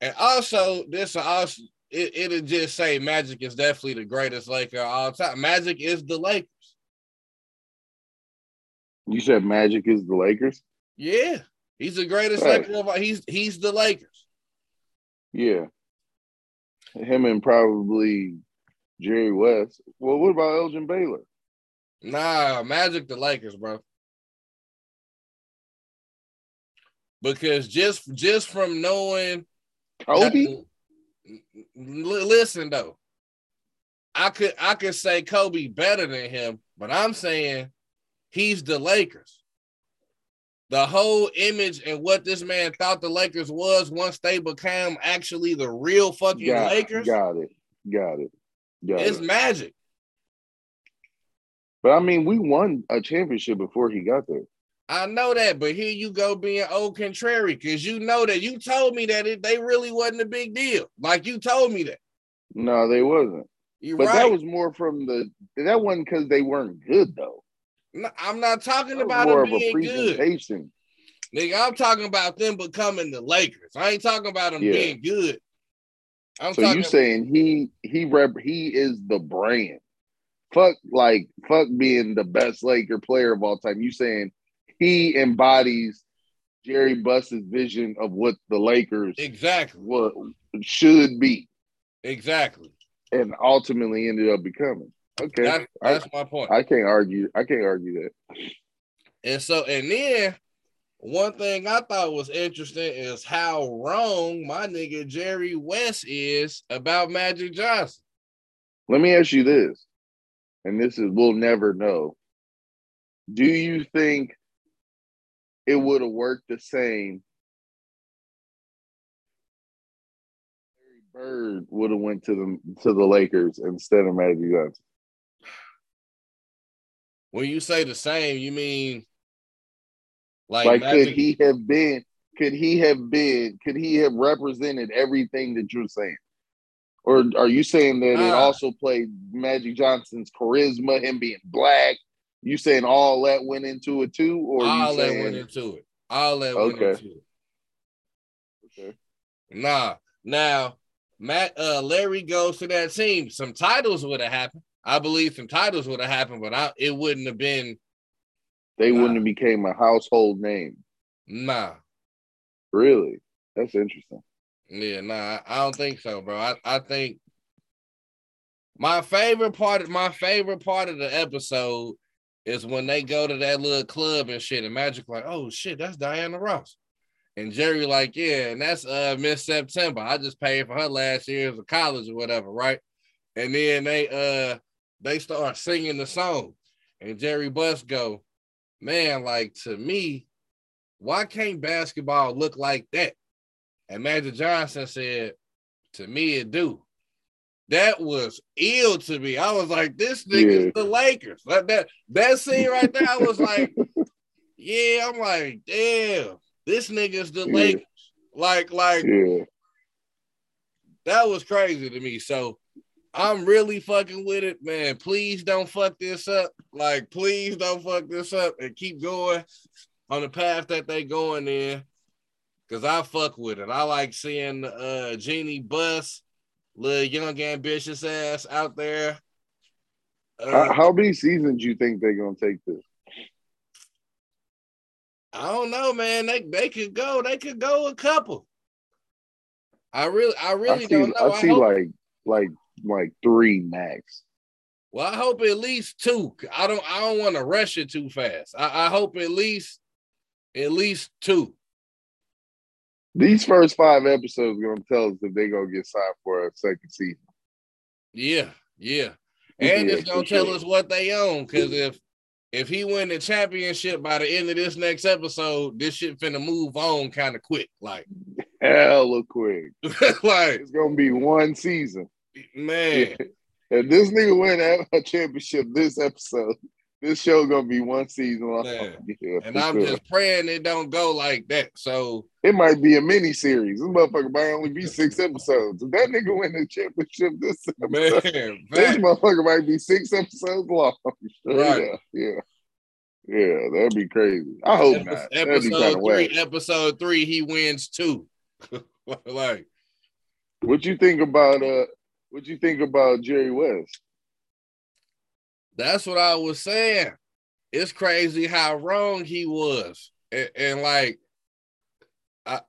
And also, this also it, it'll just say Magic is definitely the greatest Laker of all time. Magic is the Lakers. You said Magic is the Lakers. Yeah, he's the greatest Right. Laker of all. He's he's the Lakers. Yeah, him and probably Jerry West. Well, what about Elgin Baylor? Nah, Magic the Lakers, bro. Because just just from knowing Kobe? L- listen though, I could I could say Kobe better than him, but I'm saying he's the Lakers. the whole image and what this man thought the Lakers was once they became actually the real fucking got, Lakers. Got it. Got it. Got it's it. magic. But I mean, we won a championship before he got there. I know that, but here you go being old contrary because you know that you told me that it they really wasn't a big deal. Like you told me that. No, they wasn't. You're But right. that was more from the that wasn't because they weren't good though. No, I'm not talking about them being good. Nigga, I'm talking about them becoming the Lakers. I ain't talking about them Yeah. being good. I'm So you saying he he rep he is the brand. Fuck like fuck being the best Laker player of all time. You saying he embodies Jerry Buss's vision of what the Lakers exactly, what should be exactly. and ultimately ended up becoming. Okay. That, that's my point. I can't argue I can't argue that. And so, and then one thing I thought was interesting is how wrong my nigga Jerry West is about Magic Johnson. Let me ask you this, and this is we'll never know. Do you think it would have worked the same? Bird would have went to the to the Lakers instead of Magic Johnson. When you say the same, you mean like, Like, could he have been? Could he have been? Could he have represented everything that you're saying? Or are you saying that it also played Magic Johnson's charisma, him being black? You saying all that went into it too, or all you that saying went into it. All that went Okay. into it. Okay. Nah. Now, Matt uh Larry goes to that team. Some titles would have happened. I believe some titles would have happened, but I, it wouldn't have been they Nah. wouldn't have became a household name? nah. Really? That's interesting. Yeah, nah, I don't think so, bro. I, I think my favorite part of my favorite part of the episode is when they go to that little club and shit, and Magic like, oh shit, that's Diana Ross. And Jerry like, yeah, and that's uh Miss September. I just paid for her last years of college or whatever, right? And then they uh they start singing the song, and Jerry Buss go, man, like to me, why can't basketball look like that? And Magic Johnson said, to me, it do. That was ill to me. I was like, this nigga's Yeah. the Lakers. Like that, that scene right there, I was like, yeah, I'm like, damn, this nigga's the Yeah. Lakers. Like, like Yeah. that was crazy to me. So I'm really fucking with it, man. Please don't fuck this up. Like, please don't fuck this up and keep going on the path that they going in. Cause I fuck with it. I like seeing uh Jeanie Buss, little young ambitious ass out there. Uh, How, how many seasons do you think they're gonna take this? I don't know, man. They they could go. They could go a couple. I really, I really I see. don't know. I see hope, like like like three max. well, I hope at least two. I don't, I don't want to rush it too fast. I, I hope at least, at least two. These first five episodes gonna tell us if they're gonna get signed for a second season. Yeah, yeah, and Yeah, it's gonna tell sure. us what they own. Because if if he win the championship by the end of this next episode, this shit finna move on kind of quick. Like, Hella quick. like It's gonna be one season. Man, If this nigga win a- championship this episode, this show gonna be one season long. Man. Yeah, and I'm sure. just praying it don't go like that. So It might be a mini series. This motherfucker might only be six episodes. If that nigga win the championship this man, episode, this fact. motherfucker might be six episodes long. Right. Yeah, yeah. Yeah, that'd be crazy. I hope Epi- not. That'd episode three, whack. episode three, he wins two. like What you think about uh what do you think about Jerry West? that's what I was saying. It's crazy how wrong he was, and, and like, I,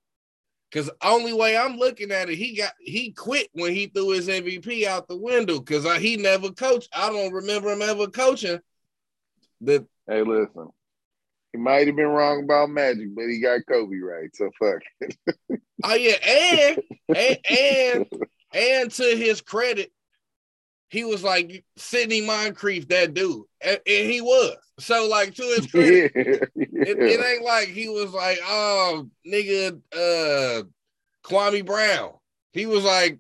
because only way I'm looking at it, he got he quit when he threw his MVP out the window because he never coached. I don't remember him ever coaching. The Hey, listen. He might have been wrong about Magic, but he got Kobe right. So fuck. it. Oh yeah, and and and, and to his credit, he was like Sidney Moncrief, that dude, and, and he was. So like to his credit, yeah, It, it ain't like he was like, oh, nigga, uh, Kwame Brown. He was like,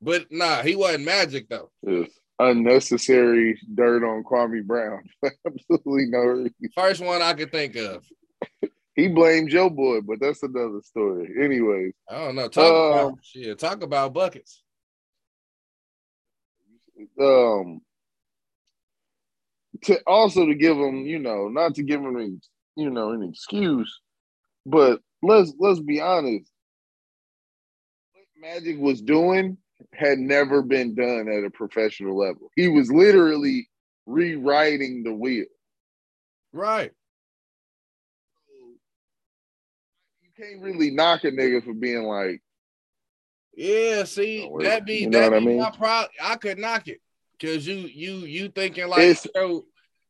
but nah, he wasn't magic though. Unnecessary dirt on Kwame Brown. Absolutely no reason. First one I could think of. He blamed Joe Boy, but that's another story. Anyways, I don't know. Talk Um, about shit. Talk about buckets. um, to also to give him, you know, not to give him, an, you know, an excuse, but let's let's be honest. What Magic was doing had never been done at a professional level. He was literally rewriting the wheel. Right. You can't really knock a nigga for being like, Yeah, see, oh, Don't that be You know that what I be mean? my problem. I could knock it because you you you thinking like It's- yo,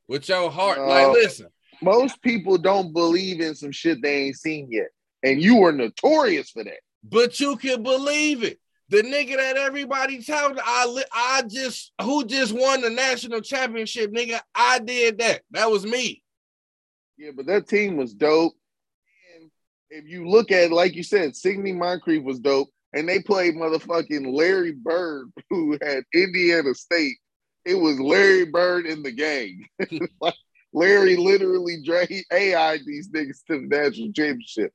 with your heart. No. like, listen, most people don't believe in some shit they ain't seen yet. And you are notorious for that. but you can believe it. The nigga that everybody tells, I li- I just who just won the national championship, nigga. I did that. That was me. Yeah, but that team was dope. If you look at it, like you said, Sidney Moncrief was dope. And they played motherfucking Larry Bird, who had Indiana State. It was Larry Bird in the gang. Like, Larry literally dra- AI'd these niggas to the national championship.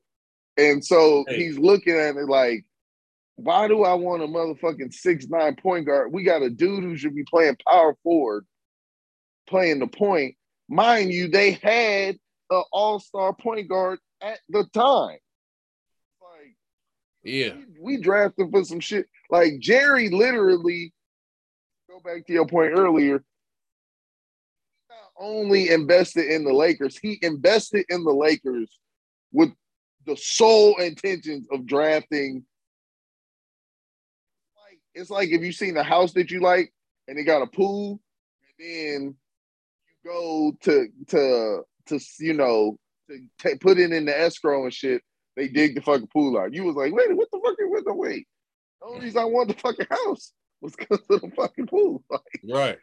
And so Hey. he's looking at it like, why do I want a motherfucking six nine point guard? We got a dude who should be playing power forward, playing the point. Mind you, they had an all star point guard at the time. Like Yeah. we, we drafted for some shit. Like Jerry literally, go back to your point earlier, not only invested in the Lakers, he invested in the Lakers with the sole intentions of drafting. Like it's like if you seen a house that you like and it got a pool, and then you go to to to you know to put it in the escrow and shit. They dig the fucking pool out. You was like, wait, what the fuck? What the wait? The only reason I want the fucking house was because of the fucking pool. Like, Right.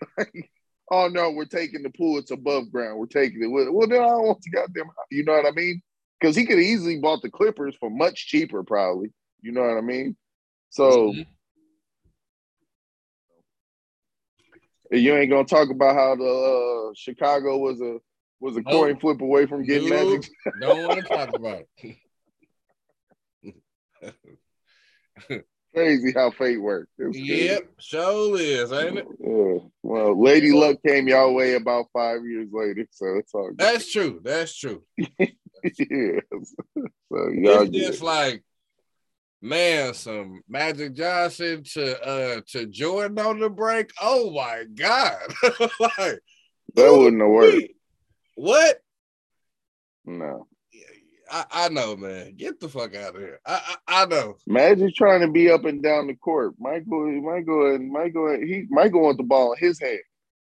oh no, we're taking the pool. It's above ground. We're taking it. Well, well, then I don't want the goddamn house. You know what I mean? Because he could have easily bought the Clippers for much cheaper, probably. You know what I mean? So Mhm. you ain't gonna talk about how the uh, Chicago was a was a Nope. coin flip away from getting. Magic. Don't want to talk about it. Crazy how fate works. It's crazy. yep, sure is, ain't it? Yeah. Well, Lady Luck came your way about five years later, so it's all good. That's true. That's true. yeah. So y'all It's just like, man, some Magic Johnson to uh to Jordan on the break. Oh my god! like that wouldn't have worked. What? No. I, I know, man. Get the fuck out of here. I I, I know. Magic trying to be up and down the court. Michael, Michael, and Michael, he Michael want the ball in his hand.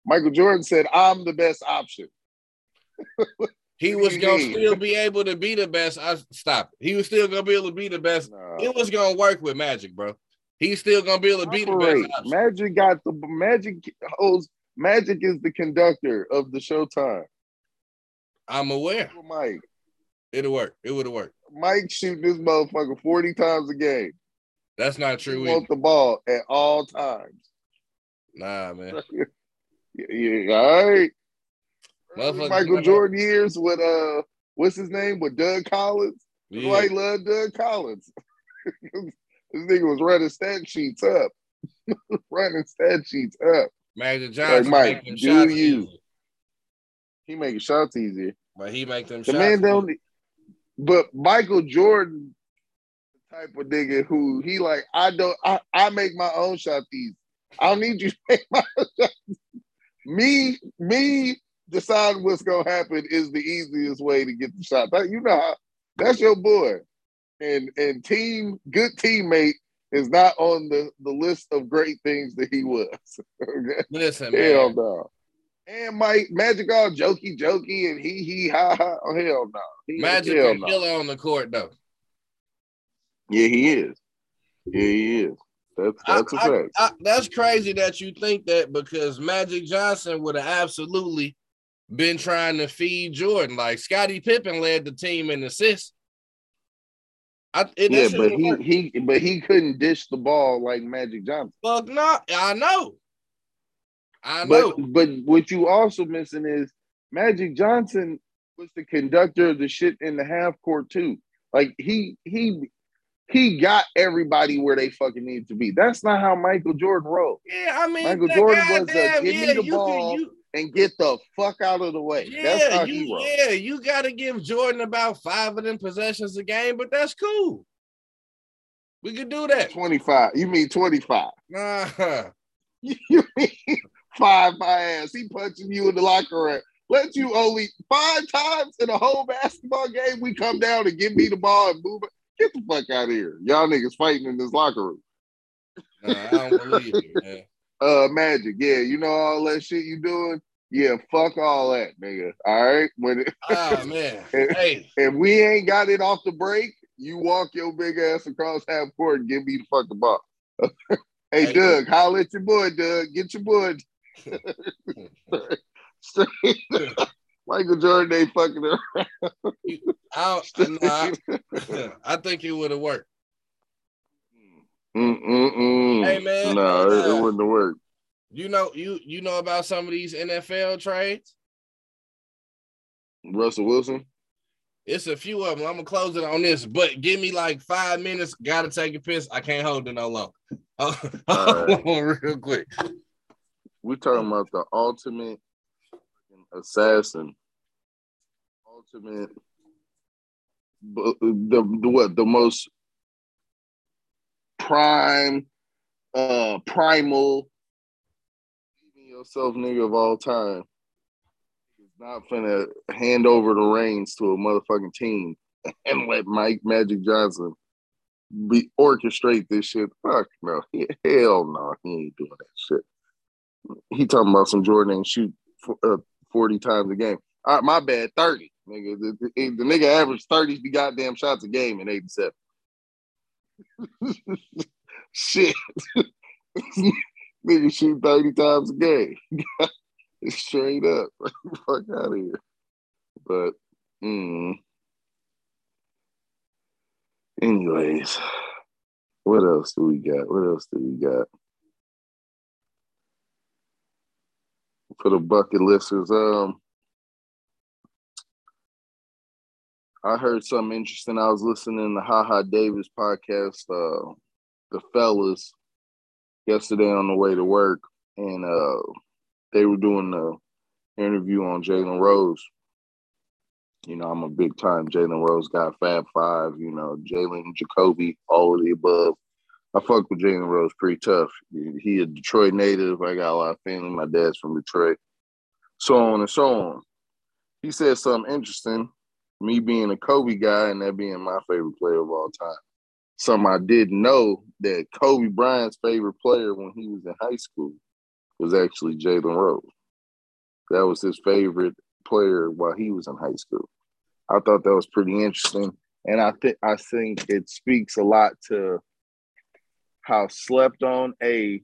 Michael Jordan said, "I'm the best option." He was gonna mean? still be able to be the best. I stop. it. He was still gonna be able to be the best. It was gonna work with Magic, bro. He's still gonna be able to be the best. option. Magic got the Magic holds. Magic is the conductor of the Showtime. I'm aware. Mike, It'll work. It would have worked. Mike shooting this motherfucker forty times a game. That's not true. Either. want the ball at all times. Nah, man. Yeah, yeah, all right. Michael Jordan years with uh, what's his name? With Doug Collins. That's Yeah. why he loved Doug Collins. this nigga was running stat sheets up, running stat sheets up. Magic Johnson Mike, do you. easy, He making shots easier. but he make them The shots. man don't. But Michael Jordan, the type of nigga who he like, I don't. I, I make my own shot easy. I don't need you to make my own shot. Me, me deciding what's gonna happen is the easiest way to get the shot. That, you know, how, that's your boy, and and team good teammate is not on the the list of great things that he was. okay? Listen, Hell man. no. And Mike Magic all jokey jokey and he he ha ha. Oh hell no. He, Magic hell a no. killer on the court though. Yeah, he is. Yeah, he is. That's that's a I- fact. I, that's crazy that you think that because Magic Johnson would have absolutely been trying to feed Jordan. Like Scottie Pippen led the team in assists. I, it, yeah, but he he but he couldn't dish the ball like Magic Johnson. Fuck no, I know. I know. But but what you also missing is Magic Johnson was the conductor of the shit in the half court too. Like he he he got everybody where they fucking need to be. That's not how Michael Jordan rolled. Yeah, I mean, Michael Jordan was a give yeah, me the ball can, you, and get the fuck out of the way. Yeah, that's how you. Yeah, you got to give Jordan about five of them possessions a game, but that's cool. We could do that. 25. You mean 25? Uh-huh. You mean five my ass. He punching you in the locker room. Let you only five times in a whole basketball game. We come down and give me the ball and move it. Get the fuck out of here. Y'all niggas fighting in this locker room. Nah, I don't believe you, man. Uh magic. Yeah, you know all that shit you doing? Yeah, fuck all that, nigga. All right. When it, oh man. if, hey. if we ain't got it off the break, you walk your big ass across half court and give me the fucking ball. hey, hey, Doug, holla at your boy, Doug. Get your boy. Michael Jordan ain't fucking around. I, I, I think it would have worked. Mm-mm-mm. Hey man, no, uh, it, it wouldn't have worked. You know, you you know about some of these NFL trades. Russell Wilson. It's a few of them. I'm gonna close it on this, but give me like five minutes. Gotta take a piss. I can't hold it no longer. right. real quick. We're talking about the ultimate assassin, ultimate, the, the what the most prime, uh, primal, yourself nigga of all time not finna hand over the reins to a motherfucking team and let Mike Magic Johnson be orchestrate this shit. Fuck no, hell no, he ain't doing that shit. He talking about some Jordan and shoot uh, forty times a game. All right, my bad, thirty. Nigga, the, the, the nigga averaged thirty goddamn shots a game in eighty-seven. shit, nigga shoot thirty times a game. straight up. Fuck out of here. But mm, anyways, what else do we got? What else do we got? For the bucket listers, um, I heard something interesting. I was listening to Ha Ha Davis podcast, uh, the fellas, yesterday on the way to work, and uh they were doing the interview on Jalen Rose. You know, I'm a big time Jalen Rose guy, Fab Five, you know, Jalen Jacoby, all of the above. I fuck with Jalen Rose pretty tough. He a Detroit native. I got a lot of family. My dad's from Detroit. So on and so on. He said something interesting. Me being a Kobe guy and that being my favorite player of all time. Something I didn't know that Kobe Bryant's favorite player when he was in high school was actually Jalen Rose. That was his favorite player while he was in high school. I thought that was pretty interesting, and I think I think it speaks a lot to how slept on a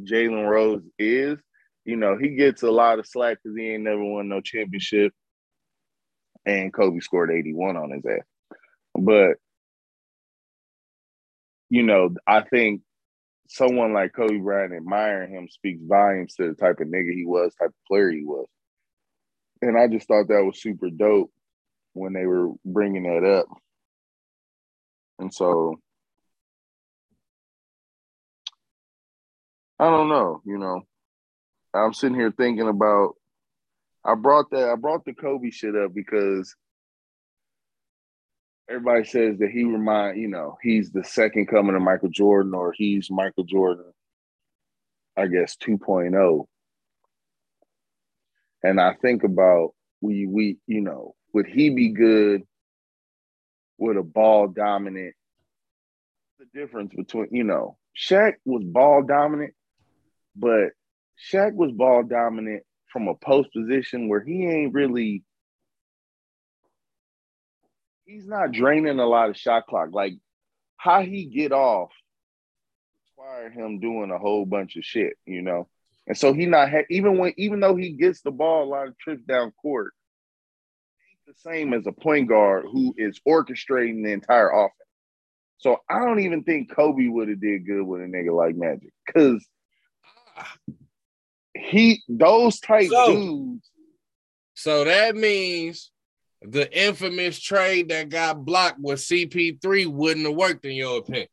Jalen Rose is. You know, he gets a lot of slack because he ain't never won no championship, and Kobe scored eighty one on his ass. But you know, I think someone like Kobe Bryant admiring him speaks volumes to the type of nigga he was, type of player he was. And I just thought that was super dope when they were bringing that up. And so I don't know, you know. I'm sitting here thinking about I brought that I brought the Kobe shit up because everybody says that he remind you know he's the second coming of Michael Jordan or he's Michael Jordan, I guess 2.0. And I think about we we you know would he be good with a ball dominant? The difference between you know Shaq was ball dominant, but Shaq was ball dominant from a post position where he ain't really he's not draining a lot of shot clock. Like how he get off require him doing a whole bunch of shit, you know. And so he not ha- even when even though he gets the ball a lot of trips down court, ain't the same as a point guard who is orchestrating the entire offense. So I don't even think Kobe would have did good with a nigga like Magic because he those type So- dudes. So that means the infamous trade that got blocked with CP3 wouldn't have worked in your opinion.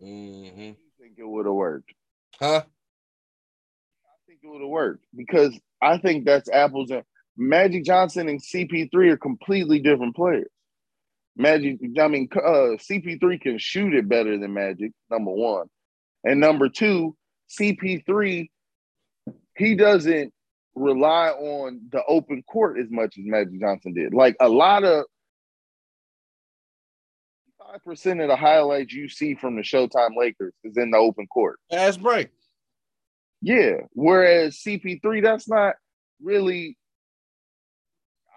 hmm I think it would have worked. Huh? I think it would have worked because I think that's apples and Magic Johnson and CP3 are completely different players. Magic, I mean, uh, CP3 can shoot it better than Magic, number one. And number two, CP3, he doesn't rely on the open court as much as Magic Johnson did. Like a lot of 5% of the highlights you see from the Showtime Lakers is in the open court. Fast break. Yeah. Whereas CP3, that's not really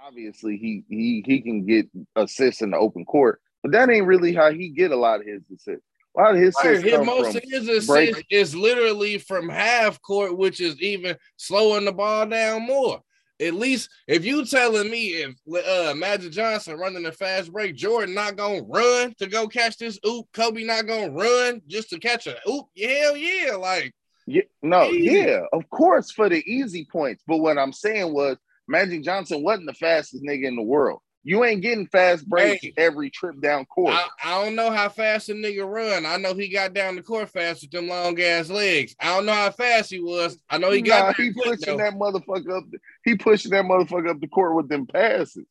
obviously he he he can get assists in the open court, but that ain't really how he get a lot of his assists. A lot of his Right, assists his, come most of his assists break- is literally from half court, which is even slowing the ball down more. At least if you telling me if uh Magic Johnson running a fast break, Jordan not gonna run to go catch this oop, Kobe not gonna run just to catch a oop, hell yeah, like Yeah, no, Easy. yeah, of course for the easy points. But what I'm saying was Magic Johnson wasn't the fastest nigga in the world. You ain't getting fast breaks Hey. every trip down court. I, I don't know how fast a nigga run. I know he got down the court fast with them long ass legs. I don't know how fast he was. I know he got nah, there he pushing though. that motherfucker up. He pushing that motherfucker up the court with them passes.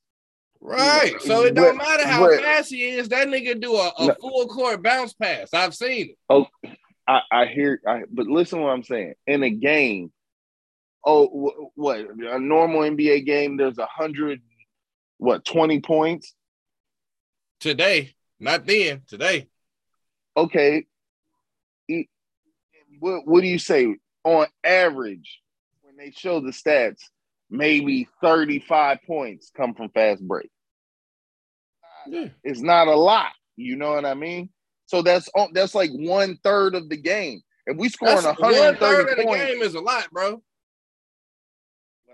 Right. So it don't but- matter how but- fast he is. That nigga do a, a No. full court bounce pass. I've seen it. Oh, I, I hear, I, but listen what I'm saying. In a game, oh, what a normal NBA game? There's a hundred, what, twenty points? Today, not then. Today. Okay. What, what do you say on average when they show the stats? Maybe 35 points come from fast break. Yeah. It's not a lot. You know what I mean? So that's that's like one third of the game. If we scoring That's, 130 one third of the points, game is a lot, bro.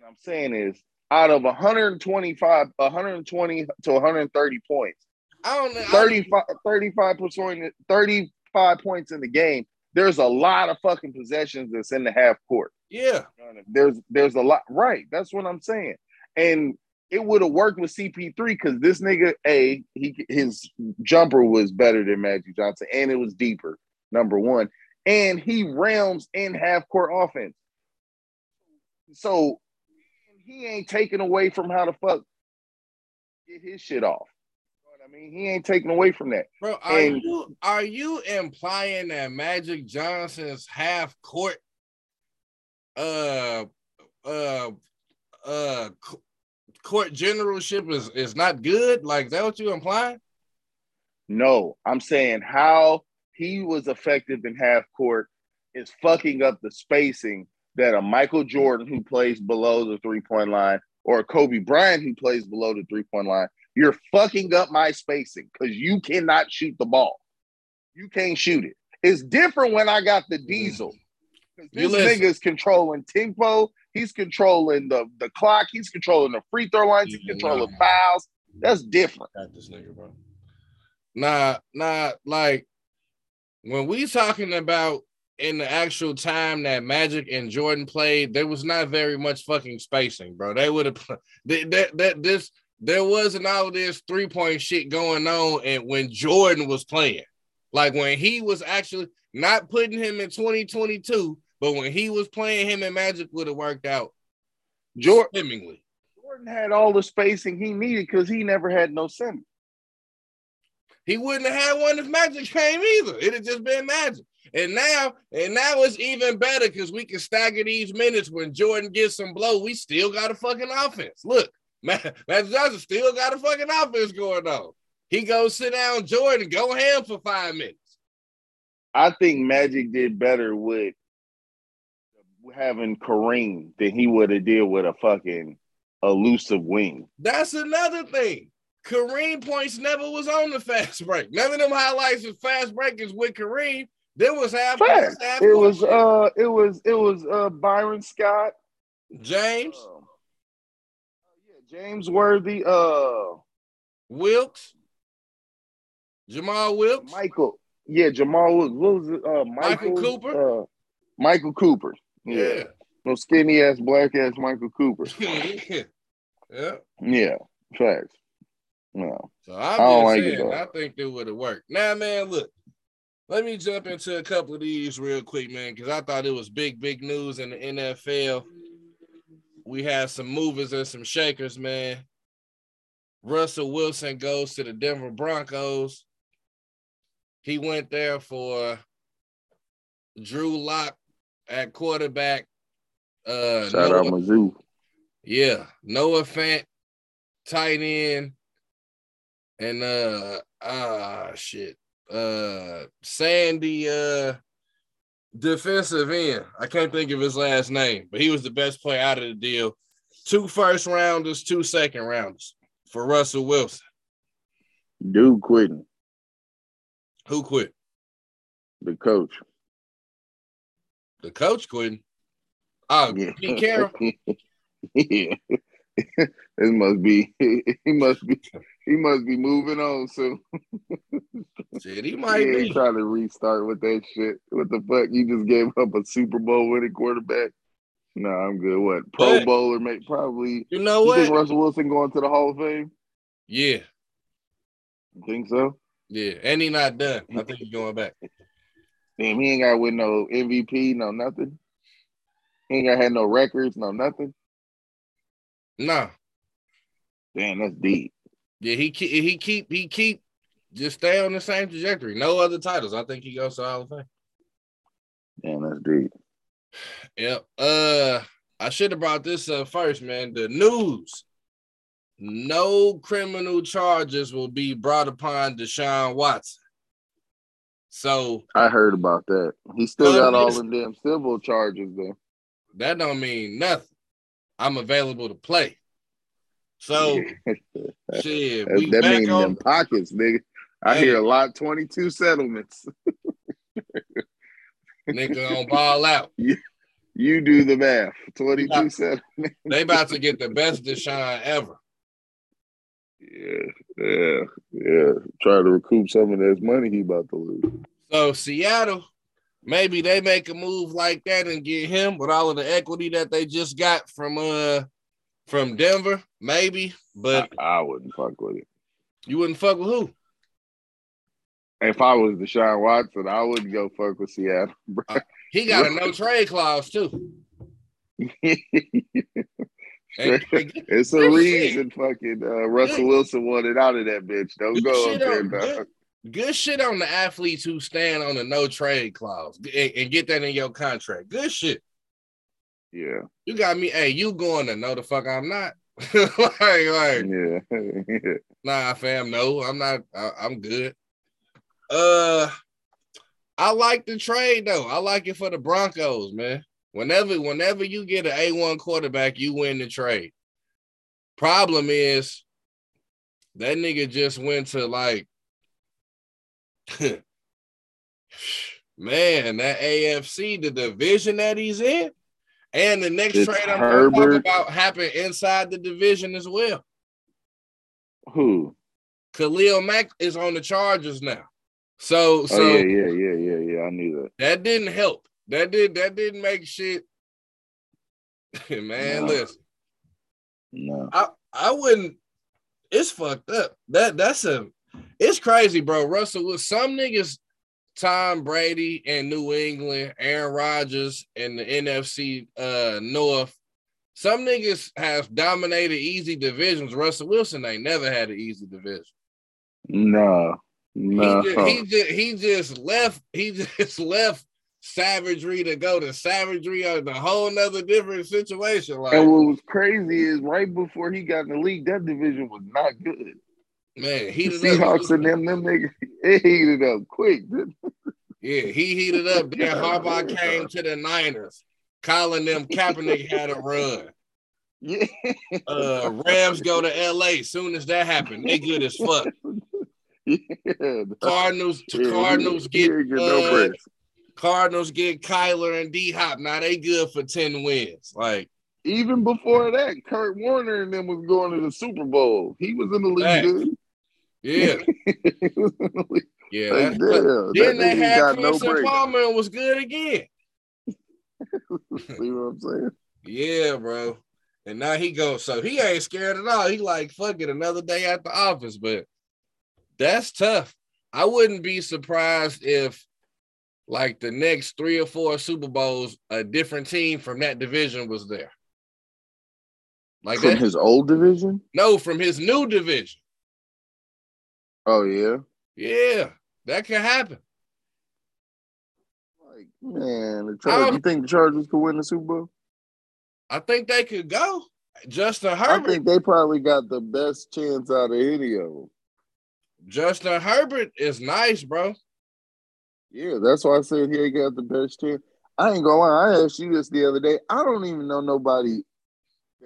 I'm saying is out of 125, 120 to 130 points, I don't know. 35, 35 percent, 35 points in the game. There's a lot of fucking possessions that's in the half court. Yeah. There's there's a lot, right? That's what I'm saying. And it would have worked with CP3 because this nigga, a he his jumper was better than Magic Johnson, and it was deeper. Number one, and he realms in half court offense. So he ain't taking away from how the fuck get his shit off. You know what I mean? He ain't taking away from that. Bro, are And- you are you implying that Magic Johnson's half court uh uh uh court generalship is is not good? Like is that what you implying? No, I'm saying how he was effective in half court is fucking up the spacing that a Michael Jordan who plays below the three point line or a Kobe Bryant who plays below the three point line. You're fucking up my spacing because you cannot shoot the ball. You can't shoot it. It's different when I got the diesel. Mm. You This nigga's controlling tempo. He's controlling the, the clock. He's controlling the free throw lines. He's controlling nah. fouls. That's different. Got this nigga, bro. Nah, nah, like when we talking about in the actual time that Magic and Jordan played, there was not very much fucking spacing, bro. They would have that, that this there wasn't all this three point shit going on, and when Jordan was playing, like when he was actually not putting him in 2022, but when he was playing him and Magic would have worked out Jordan. Jordan had all the spacing he needed because he never had no center. He wouldn't have had one if Magic came either. It'd have just been Magic. And now, and now it's even better because we can stagger these minutes when Jordan gets some blow. We still got a fucking offense. Look, Ma- Magic Johnson still got a fucking offense going on. He goes sit down Jordan, go ham for five minutes. I think Magic did better with having Kareem than he would have did with a fucking elusive wing. That's another thing. Kareem points never was on the fast break. None of them highlights was fast breakers with Kareem. There was half. Half It was uh it was it was uh Byron Scott. James uh, yeah, James Worthy, uh Wilkes, Jamal Wilkes. Michael. Yeah, Jamal was what was it? Uh Michael Michael, Cooper? Uh, Michael Cooper. Yeah. Yeah. No skinny ass black ass Michael Cooper. yeah. Yeah. Facts. No. So I I'm don't just like it, saying. I think that would have worked. Now, man, look, let me jump into a couple of these real quick, man, because I thought it was big, big news in the NFL. We had some movers and some shakers, man. Russell Wilson goes to the Denver Broncos. He went there for Drew Lock at quarterback. Uh, Shout out Mizzou. yeah, Noah Fant, tight end, and uh ah shit. Uh Sandy uh defensive end. I can't think of his last name, but he was the best player out of the deal. Two first rounders, two second rounders for Russell Wilson. Dude quitting. Who quit? The coach. The coach quitting. Oh, Yeah. Pete Carroll. yeah. this must be he must be he must be moving on soon. Shit, he He might ain't be. trying to restart with that shit. What the fuck? You just gave up a Super Bowl winning quarterback. No, I'm good. What Pro But- Bowler? Make probably. You know You think? Russell Wilson going to the Hall of Fame? Yeah, You think so? yeah. And he not done. I think he's going back. Damn, he ain't got with no MVP, no nothing. He ain't got have no records, no nothing. No. Damn, that's deep. Yeah, he keep he keep he keep just stay on the same trajectory. No other titles. I think he goes to Hall of Fame. Damn, that's deep. Yep. Uh I should have brought this up first, man. The news. No criminal charges will be brought upon Deshaun Watson. So I heard about that. He still got all them damn civil charges though. that don't mean nothing. I'm available to play. So shit, that we that back means on them pockets, nigga. I Hey. hear a lot. Twenty-two settlements. nigga on ball out. You do the math. Twenty-two Yeah. settlements. They about to get the best Deshaun ever. Yeah, yeah, yeah. Try to recoup some of this money he about to lose. So Seattle, maybe they make a move like that and get him with all of the equity that they just got from uh from Denver, maybe. But I, I wouldn't fuck with it. you wouldn't fuck with who? If I was Deshaun Watson, I wouldn't go fuck with Seattle. bro. He got a no trade clause too. It's a reason fucking uh, Russell Good- Wilson wanted out of that bitch. Don't good go up there, on- dog. good- Good shit on the athletes who stand on the no trade clause and, and get that in your contract. Good shit. Yeah, You got me. Hey, you going to know the fuck I'm not? like, like, yeah. Nah, fam, no, I'm not. I, I'm good. Uh, I like the trade though. I like it for the Broncos, man. Whenever, whenever you get an A1 quarterback, you win the trade. Problem is, that nigga just went to like, man, that AFC, the division that he's in, and the next It's trade I'm gonna talk about happened inside the division as well. Who? Khalil Mack is on the Chargers now. So Oh so yeah, yeah, yeah, yeah, yeah. I knew that. that didn't help. That did that didn't make shit. Man, No. listen, No. I I wouldn't. It's fucked up. That that's a. It's crazy, bro. Russell with some niggas, Tom Brady in New England, Aaron Rodgers in the NFC uh North. Some niggas have dominated easy divisions. Russell Wilson ain't never had an easy division. No. No. He, just, he just he just left. He just left savagery to go to savagery on a whole nother different situation. Like and what was crazy is right before he got in the league, that division was not good. Man, The heated Seahawks up. and them, them niggas, it heated up quick. Yeah, he heated up. Then Harbaugh came to the Niners, calling them Kaepernick had a run. Yeah. Uh, Rams go to LA. Soon as that happened, they good as fuck. yeah. Cardinals to Yeah, Cardinals he- get he get no uh. Cardinals get Kyler and D Hop. Now they good for 10 wins. Like, Even before that, Kurt Warner and them was going to the Super Bowl. He was in the league. Yeah, he was in the league. yeah. Like, damn, then that they had got no break. Palmer and was good again. See what I'm saying? Yeah, bro. And now he goes, so he ain't scared at all. He like, fuck it, another day at the office. But that's tough. I wouldn't be surprised if like the next three or four Super Bowls, a different team from that division was there. Like From that. his old division? No, from his new division. Oh yeah. Yeah, that could happen. Like man, the Chargers, don't- oh. you think the Chargers could win the Super Bowl? I think they could go. Justin Herbert. I think they probably got the best chance out of any of them. Justin Herbert is nice, bro. Yeah, that's why I said he ain't got the best chance. I ain't gonna lie. I asked you this the other day. I don't even know nobody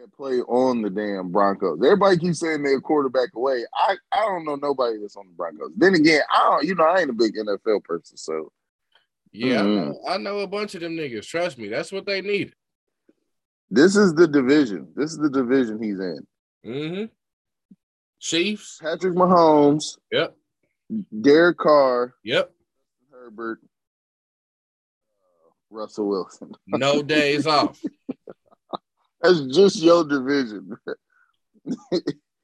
that play on the damn Broncos. Everybody keeps saying they're a quarterback away. I, I don't know nobody that's on the Broncos. Then again, I don't. You know, I ain't a big NFL person, so Yeah, I, Mhm. know, I know a bunch of them niggas. Trust me, that's what they need. this is the division. This is the division he's in. Mm-hmm. Chiefs. Patrick Mahomes, Yep. Derek Carr, Yep. Herbert, uh, Russell Wilson. No days off. That's just your division.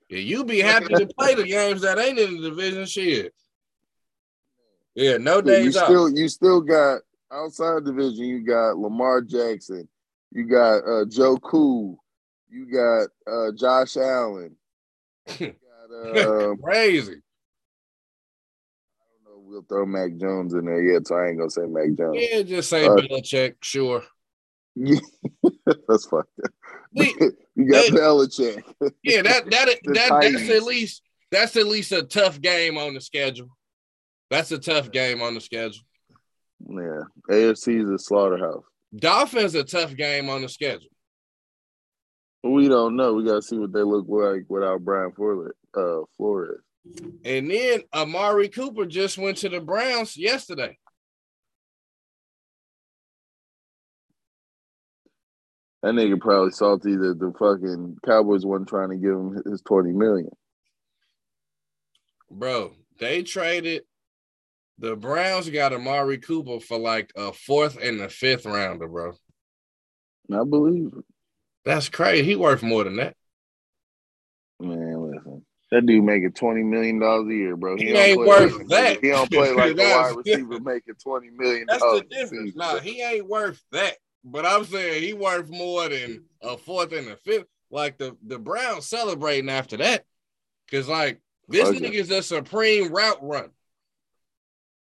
Yeah, you be happy to play the games that ain't in the division shit. Yeah, no you days off. still you still got outside division. You got Lamar Jackson. You got uh, Joe Cool. You got uh, Josh Allen. You got, uh, I don't know. We'll throw Mac Jones in there yet, so I ain't gonna say Mac Jones. Yeah, just say Uh, Belichick, sure. Yeah, That's fucked up. We- you got they- Belichick. Yeah, that that that that's at least that's at least a tough game on the schedule. That's a tough game on the schedule. Yeah, AFC is a slaughterhouse. Dolphins a tough game on the schedule. We don't know. We gotta see what they look like without Brian Flores. Uh, Flores. And then Amari Cooper just went to the Browns yesterday. That nigga probably salty that the fucking Cowboys wasn't trying to give him his twenty million. Bro, they traded the Browns got Amari Cooper for like a fourth and a fifth rounder, bro. I believe it. That's crazy. He worth more than that. Man, listen. That dude making twenty million dollars a year, bro. He don't ain't worth like that. He don't play like a wide receiver making twenty million That's the difference. Nah, he ain't worth that. But I'm saying he worth more than a fourth and a fifth. Like the the Browns celebrating after that. Cause like this Okay. nigga's a supreme route run.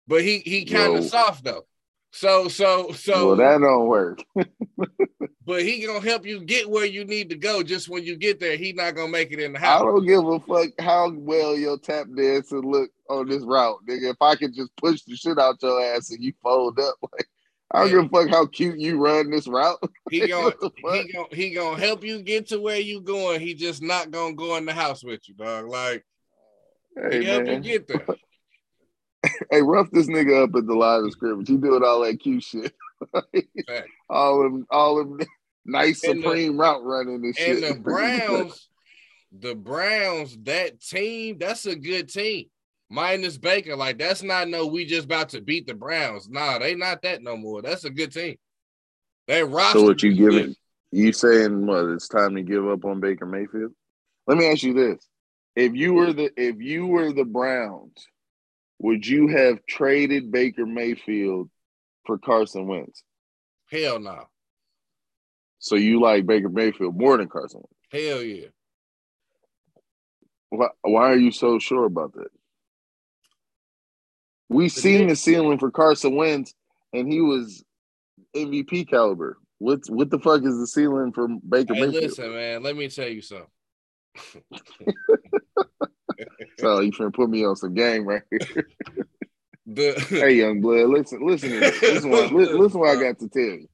But he he kind of soft though. So so so well, that don't work. but he gonna help you get where you need to go. Just when you get there, he not gonna make it in the house. I don't give a fuck how well your tap dancing look on this route, nigga. If I could just push the shit out your ass and you fold up, like I don't give a fuck how cute you run this route. He gonna the he gonna he gonna help you get to where you going. He just not gonna go in the house with you, dog. Like Hey he help you get there. hey, rough this nigga up at the line of scrimmage. He doing all that cute shit. All them, all them nice And the- supreme route running and shit. And the Browns, the Browns, that team, that's a good team. Minus Baker, like that's not no. We just about to beat the Browns. Nah, they not that no more. That's a good team. They roster. so what you giving? You saying what? It's time to give up on Baker Mayfield? Let me ask you this: If you were the if you were the Browns, would you have traded Baker Mayfield for Carson Wentz? Hell no. So you like Baker Mayfield more than Carson Wentz? Hell yeah. Why, why are you so sure about that? We seen the ceiling for Carson Wentz, and he was MVP caliber. What what the fuck is the ceiling for Baker Hey, Mayfield? listen, man. Let me tell you something. So you finna put me on some game right here. The hey, young blood, listen, listen to this. Listen, what, li- listen what I got to tell you.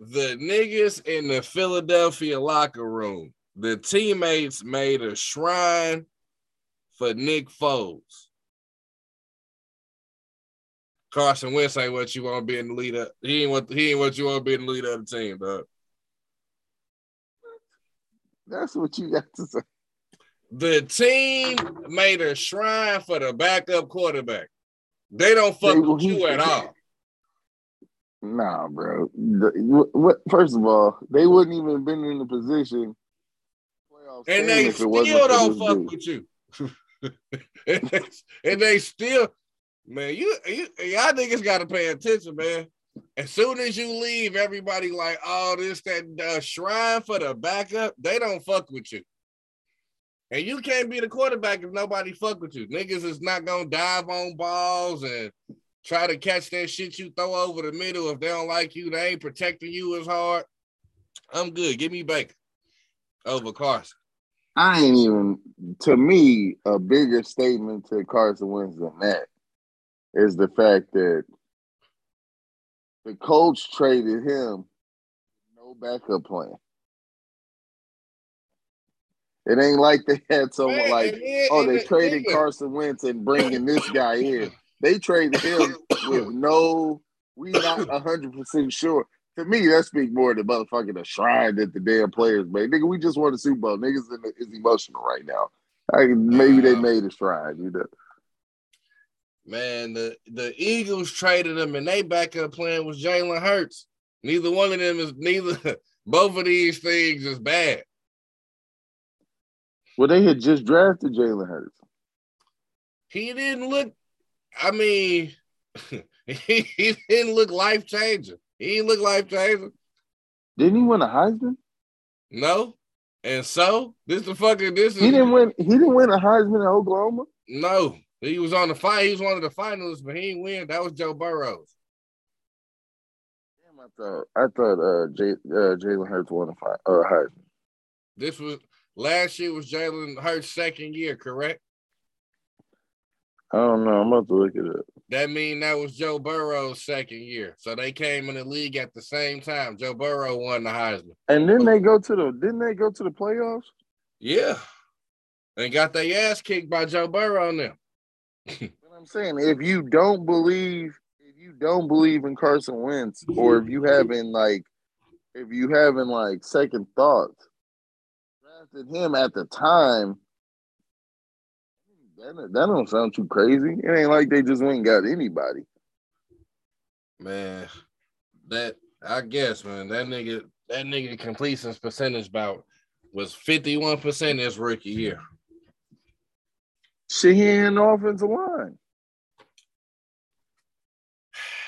the niggas in the Philadelphia locker room, the teammates made a shrine for Nick Foles. Carson Wentz ain't what you want to be in the lead up. He ain't what he ain't what you want to be in the lead of the team, dog. That's what you got to say. The team made a shrine for the backup quarterback. They don't fuck They- with you at all. Nah, bro. The- what, first of all, they wouldn't even been in the position. And they if it still don't fuck dude. with you. and, they, and they still, man, you, you y'all niggas gotta pay attention, man. As soon as you leave, everybody like, oh, this that uh, shrine for the backup. They don't fuck with you. And you can't be the quarterback if nobody fuck with you. Niggas is not gonna dive on balls and try to catch that shit you throw over the middle. If they don't like you, they ain't protecting you as hard. I'm good. Give me Baker over Carson. I ain't even to me a bigger statement to Carson Wentz than that is the fact that the coach traded him no backup plan. It ain't like they had someone Man, like, oh, they traded Carson Wentz and bringing this guy in. They traded him with no, we not hundred percent sure. To me, that speaks more to motherfucking a shrine that the damn players made. Nigga, we just won the Super Bowl. Niggas is emotional right now. I, maybe they made a shrine, you know. Man, the, the Eagles traded him and they backup plan was Jalen Hurts. Neither one of them is neither both of these things is bad. Well, they had just drafted Jalen Hurts. He didn't look, I mean, he, he didn't look life changing. He didn't look life changing. Didn't he win a Heisman? No. And so this the fucking this is He didn't win. He didn't win a Heisman in Oklahoma. no. He was on the fight. He was one of the finalists, but he didn't win. That was Joe Burrows. Damn, I thought I thought uh, J, uh Jalen Hurts won a fi- uh, Heisman. This was last year was Jalen Hurts' second year, correct? I don't know. I'm about to look it up. That mean that was Joe Burrow's second year. So they came in the league at the same time. Joe Burrow won the Heisman. And then they go to the didn't they go to the playoffs? Yeah. And got their ass kicked by Joe Burrow now. I'm saying if you don't believe if you don't believe in Carson Wentz or if you haven't like if you haven't like second thoughts drafted him at the time that, that don't sound too crazy. It ain't like they just went got anybody. Man, that I guess, man, that nigga, that nigga completion percentage bout was 51% his rookie year. Shit, he ain't the offensive line.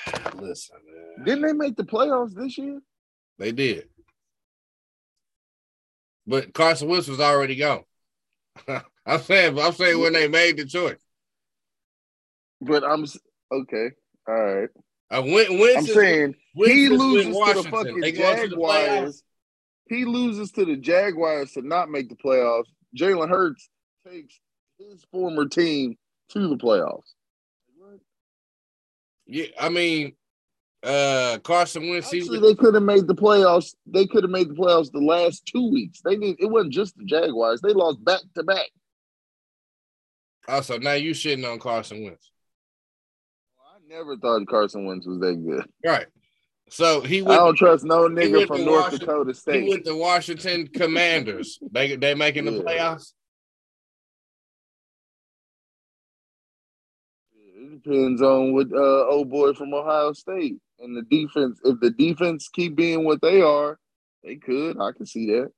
Listen, man. Didn't they make the playoffs this year? They did. But Carson Wentz was already gone. I'm saying, I'm saying when they made the choice. But I'm okay. All right. I went Wentz I'm saying he loses to the fucking to the. Jaguars. He loses to the Jaguars to not make the playoffs. Jalen Hurts takes his former team to the playoffs. Yeah, I mean, uh Carson Wentz. He, Actually, they could have made the playoffs. They could have made the playoffs the last two weeks. They did. It wasn't just the Jaguars. They lost back to back. also, now you shitting on Carson Wentz, I never thought Carson Wentz was that good. right? So he I don't trust no nigga from North Washington- Dakota State. He went to Washington Commanders. They they making the Yeah. playoffs. Depends on what uh, old boy from Ohio State and the defense. If the defense keep being what they are, they could. I can see that.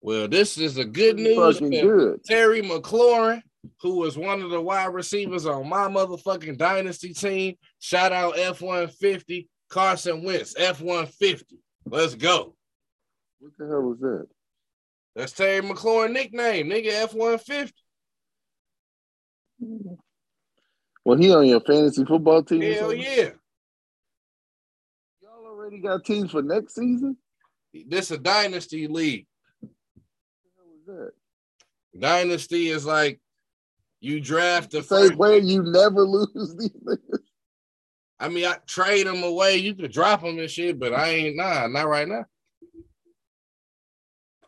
Well, this is a good news. fucking good. Terry McLaurin, who was one of the wide receivers on my motherfucking dynasty team. Shout out F one fifty Carson Wentz F one fifty. Let's go. What the hell was that? That's Terry McLaurin nickname, nigga F one fifty. Well, he on your fantasy football team. Hell yeah. Y'all already got teams for next season. This a dynasty league. What the hell was that? Dynasty is like you draft the same way you never lose these niggas. I mean, I trade them away. You could drop them and shit, but I ain't nah, not right now.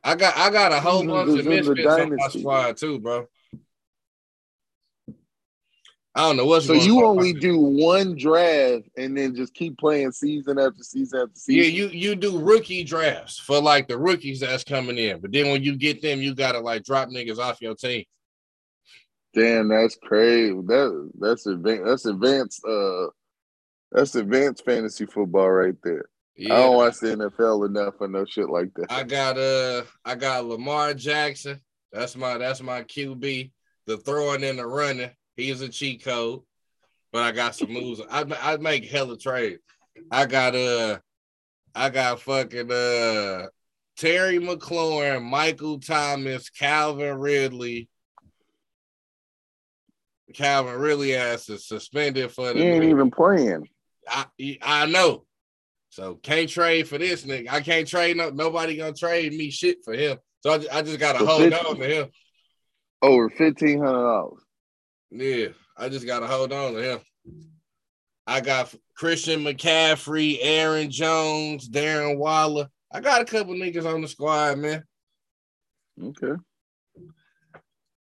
I got I got a whole bunch of he's in the misfits on my squad too, bro. I don't know what's So you on. only do one draft and then just keep playing season after season after season. Yeah, you you do rookie drafts for like the rookies that's coming in, but then when you get them, you gotta like drop niggas off your team. Damn, that's crazy. That that's advanced. That's advanced. Uh, that's advanced fantasy football right there. I don't watch the NFL enough for no shit like that. I got uh I got Lamar Jackson. That's my that's my QB. The throwing and the running. He's a cheat code. But I got some moves. I I make hella trades. I got uh I got fucking uh Terry McLaurin, Michael Thomas, Calvin Ridley. Calvin Ridley has to suspended for the He ain't even playing. I I know. So can't trade for this nigga. I can't trade no nobody gonna trade me shit for him. So I, ju- I just gotta For hold 50. on to him. Over fifteen hundred dollars. Yeah, I just gotta hold on to him. I got Christian McCaffrey, Aaron Jones, Darren Waller. I got a couple niggas on the squad, man. Okay.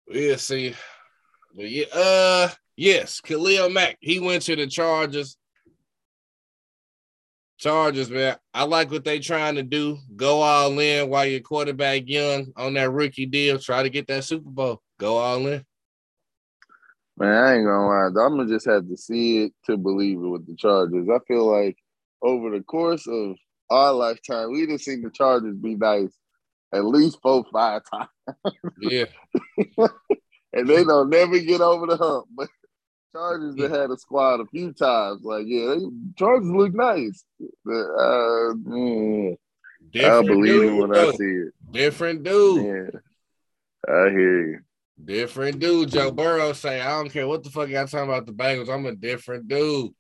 We'll see. But yeah, uh, yes, Khalil Mack. He went to the Chargers. Chargers, man. I like what they trying to do. Go all in while your quarterback young on that rookie deal. Try to get that Super Bowl. Go all in. Man, I ain't gonna lie. I'm gonna just have to see it to believe it with the Chargers. I feel like over the course of our lifetime, we just seen the Chargers be nice at least four, five times, Yeah. and they don't never get over the hump. But Chargers have had a squad a few times. Like, yeah, they, Chargers look nice. But, uh, mm, I believe it when though. I see it. Different dude. Yeah, I hear you. Different dude. Joe Burrow say, I don't care what the fuck y'all talking about the Bengals. I'm a different dude.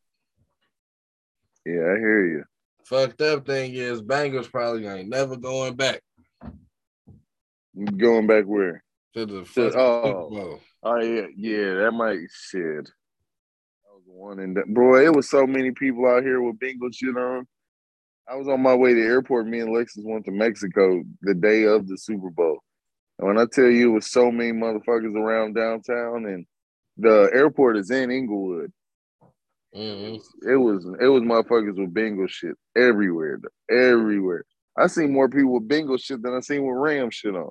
Yeah, I hear you. Fucked up thing is Bengals probably ain't never going back Going back where? to the To- oh. Super Bowl. Oh yeah, yeah, that might shit. That was one and that, bro. It was so many people out here with Bengal shit on. I was on my way to the airport. Me and Lexus went to Mexico the day of the Super Bowl. And when I tell you, it was so many motherfuckers around downtown, and the airport is in Inglewood. Mhm. It was it was motherfuckers with Bengal shit everywhere, everywhere. I seen more people with Bengal shit than I seen with Ram shit on.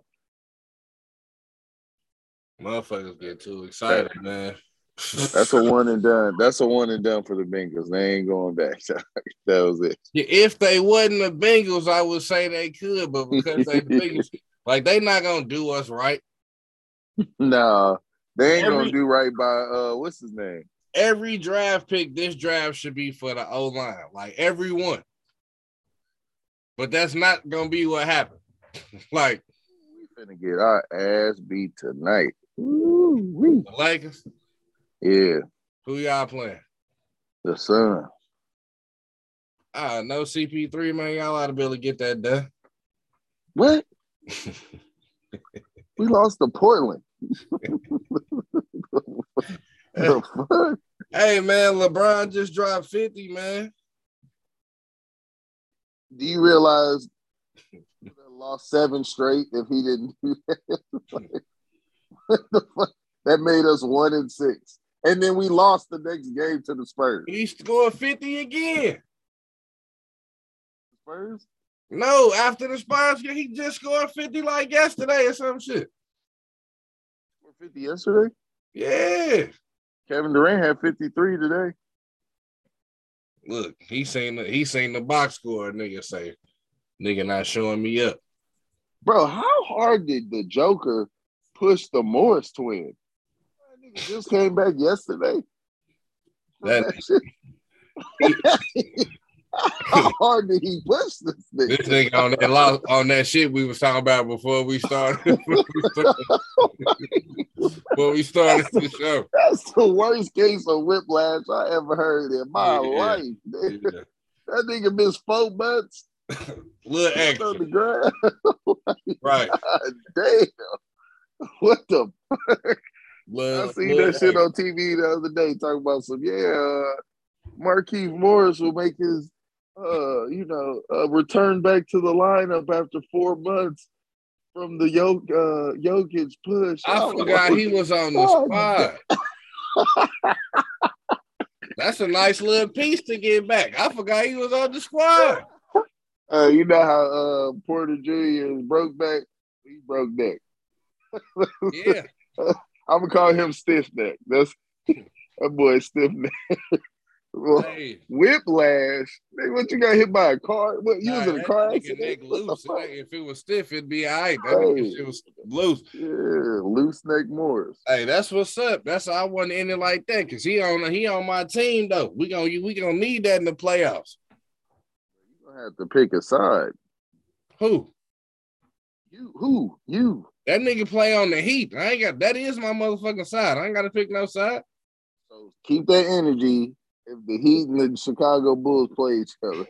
Motherfuckers get too excited, man. That's a one and done. That's a one and done for the Bengals. They ain't going back. that was it. if they wasn't the Bengals, I would say they could, but because they the Bengals, like they not gonna do us right. Nah, they ain't Every- gonna do right by uh what's his name? Every draft pick, this draft should be for the O line, like every one. But that's not gonna be what happened. like We finna get our ass beat tonight. Woo-wee. the Lakers, Yeah, who y'all playing? the sun. Ah, no CP3, man. Y'all ought to be able to get that done. What? We lost to Portland. the fuck? Hey man, LeBron just dropped 50, man. Do you realize lost seven straight if he didn't do that? fuck? That made us one and six. And then we lost the next game to the Spurs. He scored 50 again. Spurs? No, after the Spurs, game, he just scored 50 like yesterday or some shit. 50 yesterday. Yeah. Kevin Durant had 53 today. Look, he seen the he seen the box score, nigga say, nigga not showing me up. Bro, how hard did the Joker push the Morris twin? That nigga just came back yesterday. That- shit. how hard did he push this thing? This nigga on that lo- on that shit we was talking about before we started. before we started, the show. That's the worst case of whiplash I ever heard in my Yeah. life. Yeah. That nigga missed four months Little extra. on the ground. right? God damn. What the I Little, seen that shit on TV the other day talking about some, yeah, uh, Markieff Morris will make his, uh, you know, uh, return back to the lineup after four months from the Jok, uh, Jokic push. I Oh, forgot he was on the Oh, squad. That's a nice little piece to get back. I forgot he was on the squad. Uh, you know how uh, Porter Jr. broke back? He broke neck. Yeah. I'm gonna call him stiff neck. That's that boy stiff neck. Well, Hey, whiplash. Hey, what you got hit by a car? What you was in a car accident? neck the loose. fuck? If it was stiff, it'd be all right. Hey. shit was loose. Yeah, loose neck Morris. Hey, that's what's up. That's I wasn't in it like that because he on he on my team though. We gonna we gonna need that in the playoffs. You gonna have to pick a side. Who? You who? You. That nigga play on the Heat. I ain't got that is my motherfucking side. I ain't got to pick no side. So keep that energy if the Heat and the Chicago Bulls play each other.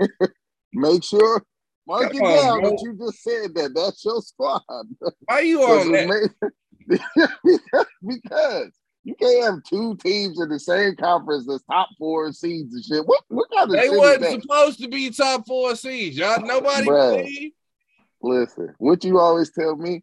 Make sure mark it down bro. that you just said that. That's your squad. Why you on that? because you can't have two teams in the same conference that's top four seeds and shit. What what kind of They wasn't supposed to be top four seeds. Y'all nobody Bruh. believe. Listen, what you always tell me,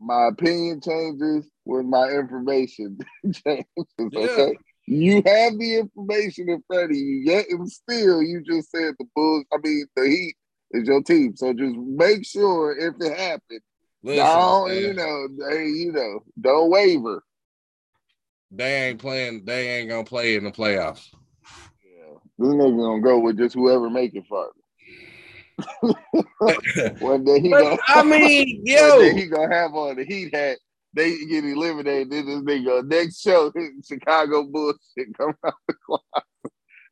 my opinion changes when my information changes. Okay. You have the information in front of you, yet and still you just said the Bulls, I mean the Heat is your team. So just make sure if it happens, Listen, don't man, you know, they, you know, don't waver. they ain't playing. They ain't gonna play in the playoffs. Yeah. This nigga gonna go with just whoever make it farther. One day he But, gonna I mean, one yo, he gonna have on the heat hat. They get eliminated. Then this nigga next show, Chicago bullshit come out the closet.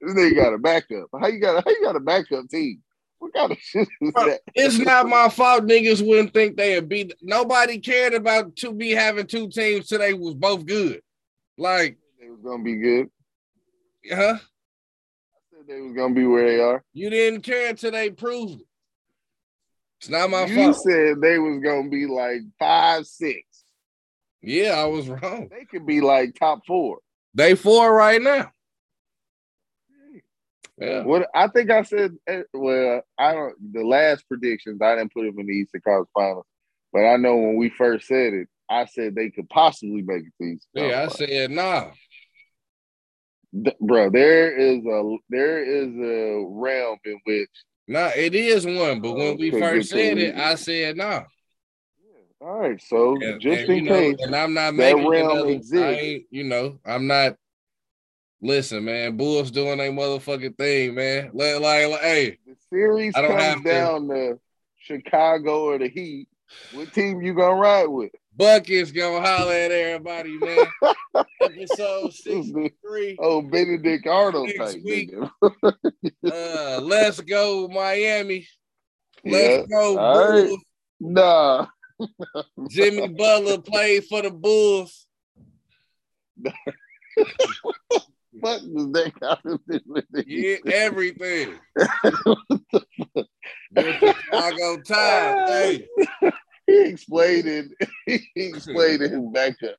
This nigga got a backup. How you got? How you got a backup team? What kind of shit is that? it's not my fault. Niggas wouldn't think they'd be. Nobody cared about to be having two teams today was both good. Like, They was gonna be good. huh? I said they was gonna be where they are. You didn't care until they proved it. It's not my you fault. You said they was gonna be like five, six. Yeah, I was wrong. They could be like top four. They four right now. Yeah. What I think I said, eh, well, I don't. The last predictions I didn't put them in the Eastern Conference Finals, but I know when we first said it, I said they could possibly make it to Eastern Yeah, I said nah. Th- bro, there is a there is a realm in which. Nah, it is one. But when we first said it, I said nah. All right, so And, just and, in you know, case, and I'm not that making realm another. You know, I'm not. Listen, man, Bulls doing their motherfucking thing, man. Like, like, like, hey, the series I don't comes have down to Chicago or the Heat. What team you gonna ride with? Bucketz gonna holler at everybody, man. Episode sixty-three. Oh, Benedict Arnold type week. Uh, let's go, Miami. Let's Yeah. go, All right. Bulls. Nah. Jimmy Butler played for the Bulls. Fuck does that got to do with it? Yeah, everything. Chicago Times. Hey, He explained it. He explained it his backup.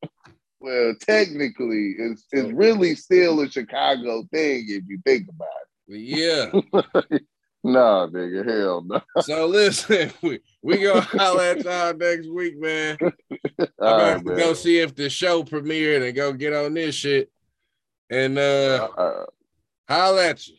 Well, technically, it's it's really still a Chicago thing if you think about it. yeah. Nah, nigga, hell no. So listen, we, we gonna holler at y'all next week, man. I'm gonna right, go see if the show premiered and go get on this shit. And uh Uh, holler at you.